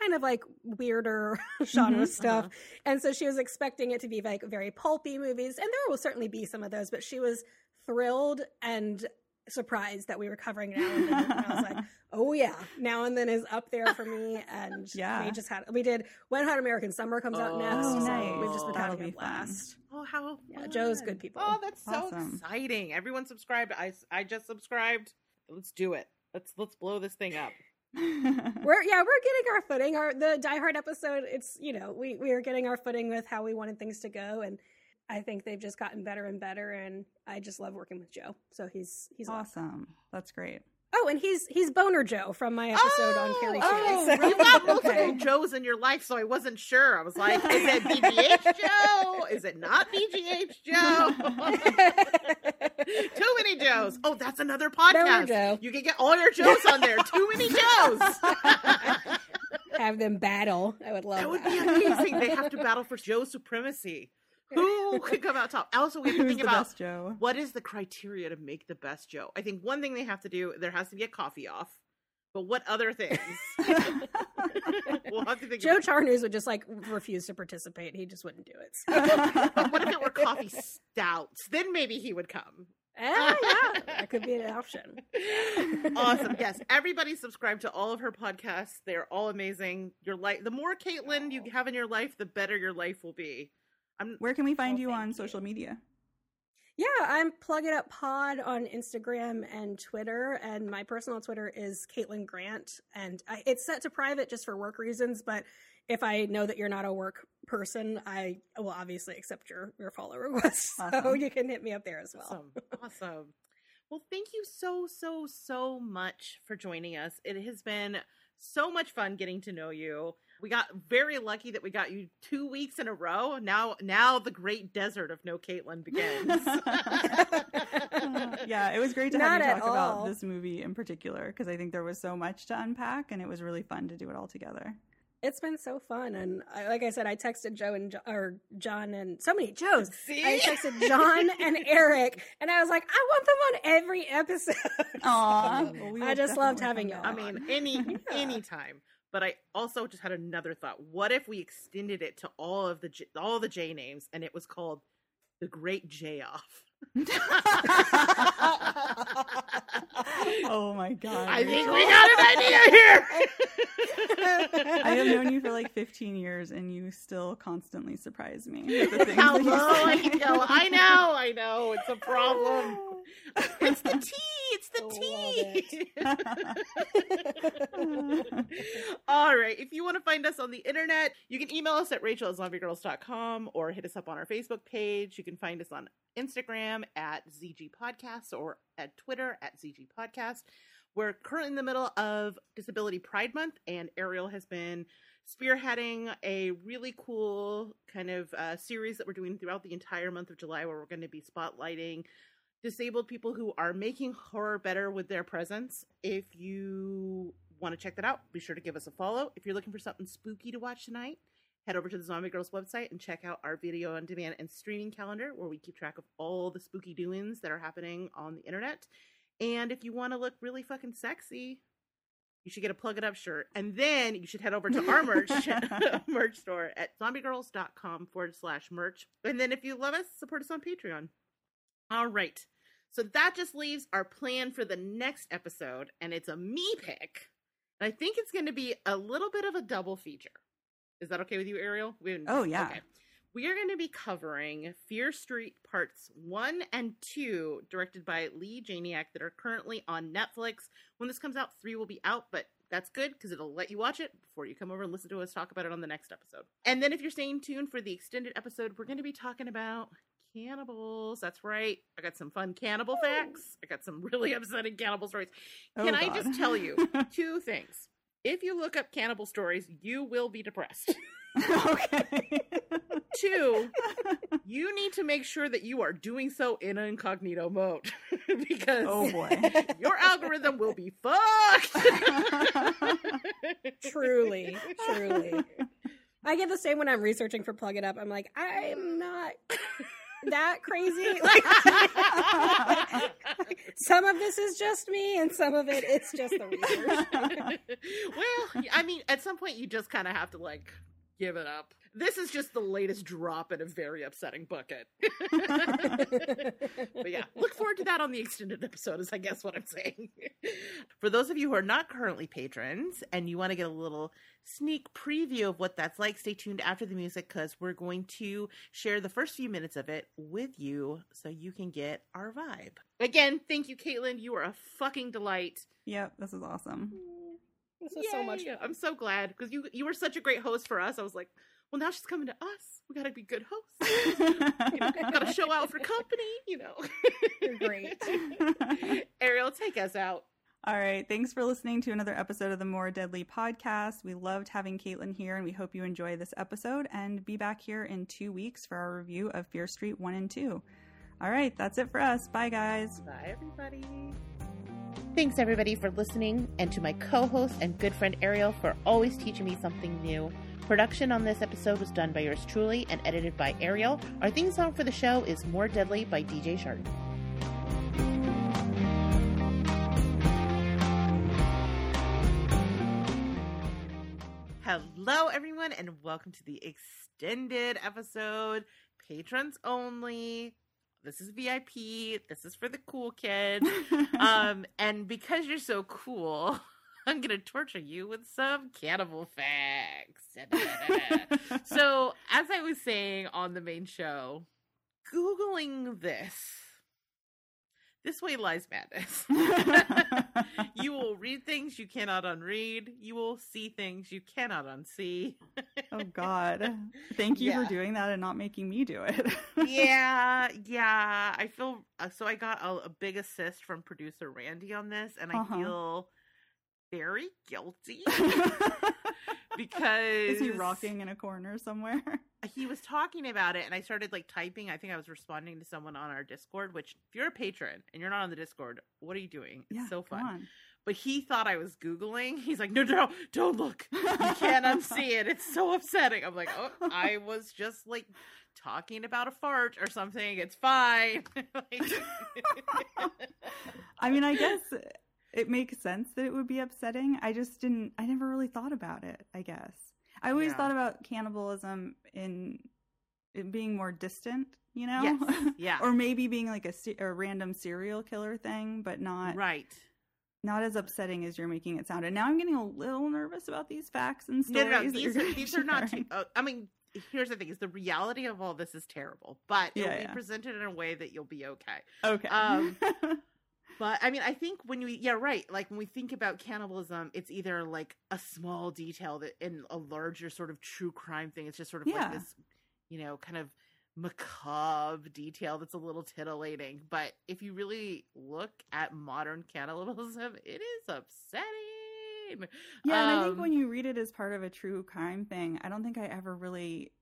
kind of like weirder genre Mhm, stuff. uh-huh. And so she was expecting it to be like very pulpy movies. And there will certainly be some of those, but she was thrilled and surprised that we were covering Now and Then. I was like, oh yeah, Now and Then is up there for me. And Yeah. we just had, we did Wet Hot American Summer comes out Oh, next. Oh, so. We've just been That'll having a be fun. blast. Oh, how Yeah. Joe's good people. Oh, that's so Awesome. exciting. Everyone subscribed. I, I just subscribed. Let's do it. Let's let's blow this thing up. We're yeah, we're getting our footing. Our the Die Hard episode, it's you know, we we are getting our footing with how we wanted things to go and I think they've just gotten better and better and I just love working with Joe. So he's he's awesome. awesome. That's great. Oh, and he's he's Boner Joe from my episode on Carrie oh, King. Oh, so- you got multiple Okay. Joes in your life, so I wasn't sure. I was like, is it BGH Joe? Is it not BGH Joe? Too many Joes. Oh, that's another podcast. Joe. You can get all your Joes on there. Too many Joes. Have them battle. I would love that would that. be amazing. They have to battle for Joe supremacy. Who could come out top? Also, we have to Who's think about Joe? what is the criteria to make the best Joe. I think one thing they have to do there has to be a coffee off. but what other things? we'll have to think. Joe about. Charnews would just like refuse to participate. He just wouldn't do it. But what if it were coffee stouts? Then maybe he would come. Eh, yeah, that could be an option. awesome. Yes, everybody subscribe to all of her podcasts. They're all amazing. Your life, the more Caitlin you have in your life, the better your life will be. I'm Where can we find Oh, you on you. social media? Yeah, I'm Plug It Up Pod on Instagram and Twitter, and my personal Twitter is Caitlin Grant, and I, it's set to private just for work reasons. But if I know that you're not a work person, I will obviously accept your your follow request. So you can hit me up there as well. awesome. Awesome. Well, thank you so, so, so much for joining us. It has been so much fun getting to know you. We got very lucky that we got you two weeks in a row. Now, now the great desert of no Caitlin begins. yeah, it was great to Not have you at talk about this movie in particular because I think there was so much to unpack and it was really fun to do it all together. It's been so fun, and I, like I said, I texted Joe and jo- or John and so many Joes. See? I texted John and Eric, and I was like, I want them on every episode. Aw, So, well, we I just loved having y'all. I mean, any anytime. But I also just had another thought. What if we extended it to all of the J, all the J names, and it was called the Great J Off? oh my god! I think we got an idea here. I have known you for like 15 years, and you still constantly surprise me. with the things How that you I say. I know, I know. It's a problem. It's the T. It's the tea. T. All right. If you want to find us on the internet, you can email us at rachel or hit us up on our Facebook page. You can find us on Instagram at ZG Podcast or at Twitter at ZG Podcast. We're currently in the middle of Disability Pride Month, and Ariel has been spearheading a really cool kind of uh, series that we're doing throughout the entire month of July where we're going to be spotlighting disabled people who are making horror better with their presence. If you want to check that out, be sure to give us a follow. If you're looking for something spooky to watch tonight, head over to the Zombie Grrlz website and check out our video on demand and streaming calendar where we keep track of all the spooky doings that are happening on the internet. And if you want to look really fucking sexy, you should get a plug it up shirt. And then you should head over to our merch merch store at zombiegrrlz.com forward slash merch. And then if you love us, support us on Patreon. All right. So that just leaves our plan for the next episode, and it's a me pick. And I think it's going to be a little bit of a double feature. Is that okay with you, Ariel? We Oh, yeah. We are going to be covering Fear Street Parts 1 and 2, directed by Leigh Janiak, that are currently on Netflix. When this comes out, 3 will be out, but that's good because it'll let you watch it before you come over and listen to us talk about it on the next episode. And then if you're staying tuned for the extended episode, we're going to be talking about cannibals. That's right. I got some fun cannibal facts. I got some really upsetting cannibal stories. Oh, Can I just tell you two things? If you look up cannibal stories, you will be depressed. okay. Two, you need to make sure that you are doing so in incognito mode because oh boy. your algorithm will be fucked. truly, truly. I get the same when I'm researching for Plug It Up. I'm like, I'm not that crazy. Like, some of this is just me, and some of it it's just the research. well, I mean, at some point you just kind of have to like give it up. This is just the latest drop in a very upsetting bucket. but yeah, look forward to that on the extended episode, is I guess what I'm saying. For those of you who are not currently patrons and you want to get a little sneak preview of what that's like, stay tuned after the music because we're going to share the first few minutes of it with you so you can get our vibe. Again, thank you, Caitlin. You are a fucking delight. yep, this is awesome. this was so much fun. I'm so glad because you you were such a great host for us. I was like, well, now she's coming to us. We got to be good hosts. you know, got to show out for company, you know. You're great. Ariel, take us out. All right. Thanks for listening to another episode of the More Deadly podcast. We loved having Caitlin here, and we hope you enjoy this episode and be back here in two weeks for our review of Fear Street 1 and 2. All right. That's it for us. Bye, guys. Bye, everybody. Thanks, everybody, for listening, and to my co host and good friend Ariel for always teaching me something new. Production on this episode was done by yours truly and edited by Ariel. Our theme song for the show is More Deadly by DJ Shark. Hello, everyone, and welcome to the extended episode, patrons only. This is VIP. This is for the cool kids. um, and because you're so cool, I'm gonna torture you with some cannibal facts. so, as I was saying on the main show, googling this this way lies madness. you will read things you cannot unread. You will see things you cannot unsee. oh God! Thank you Yeah. for doing that and not making me do it. yeah, yeah. I feel uh, so. I got a, a big assist from producer Randy on this, and I Uh-huh. feel very guilty because Is he rocking in a corner somewhere? he was talking about it and I started like typing. I think I was responding to someone on our Discord, which if you're a patron and you're not on the Discord, what are you doing? It's yeah, so fun. But he thought I was Googling. He's like, no, no, don't look. You can't unsee it. It's so upsetting. I'm like, oh, I was just like talking about a fart or something. It's fine. Like- I mean, I guess it makes sense that it would be upsetting. I just didn't. I never really thought about it. I guess I always Yeah. thought about cannibalism in it being more distant. You know, Yes, yeah. or maybe being like a, a random serial killer thing, but not right. not as upsetting as you're making it sound. And now I'm getting a little nervous about these facts and No, stories. no, no. you're These are, these are not too. Uh, I mean, here's the thing: is the reality of all this is terrible, but it Yeah, be presented in a way that you'll be okay. Okay. Um, But I mean, I think when we, yeah, right. Like when we think about cannibalism, it's either like a small detail that in a larger sort of true crime thing. It's just sort of Yeah. like this, you know, kind of macabre detail that's a little titillating. But if you really look at modern cannibalism, it is upsetting. Yeah, and I think Um, when you read it as part of a true crime thing, I don't think I ever really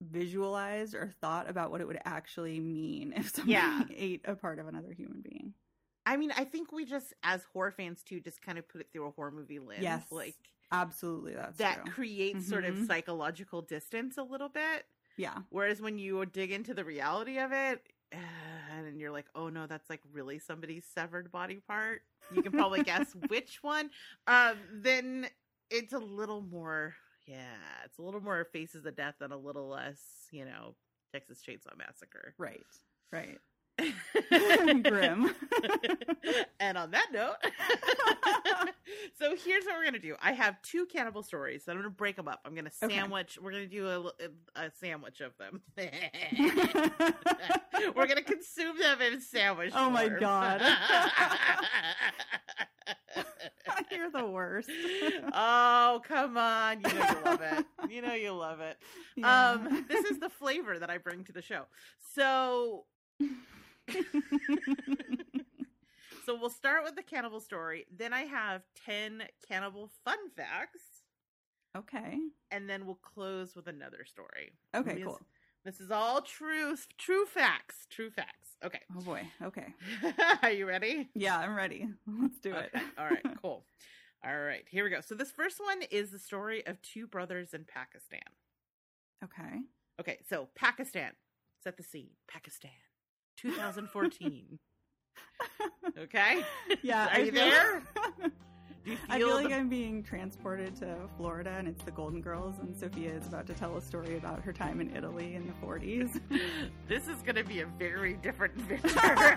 visualized or thought about what it would actually mean if somebody Yeah. ate a part of another human being. I mean, I think we just, as horror fans too, just kind of put it through a horror movie lens. Yes, like Absolutely, that's that true. creates sort of Mhm. psychological distance a little bit. Yeah, Whereas when you dig into the reality of it, and you're like, oh no, that's like really somebody's severed body part. You can probably guess which one. Um, then it's a little more, yeah, it's a little more faces of death and a little less, you know, Texas Chainsaw Massacre. right, right. Grim. and on that note, so here's what we're gonna do. I have two cannibal stories. So I'm gonna break them up. I'm gonna Okay. sandwich. We're gonna do a, a sandwich of them. we're gonna consume them in sandwich. Oh my. God. You're the worst. oh come on! You know you love it. You know you love it. Yeah. Um, this is the flavor that I bring to the show. So So we'll start with the cannibal story. Then I have 10 cannibal fun facts. okay. And then we'll close with another story. Okay. This- Cool. This is all true true facts. True facts. Okay. Oh boy. Okay. Are you ready? Yeah, I'm ready. Let's do it. All right, cool. All right, here we go. So this first one is the story of two brothers in Pakistan. Okay. Okay, so Pakistan. Set the scene. Pakistan. 2014. okay? Yeah. Are I you feel- there? You I feel feel like I'm being transported to Florida and it's the Golden Girls and Sophia is about to tell a story about her time in Italy in the 40s. this is going to be a very different adventure.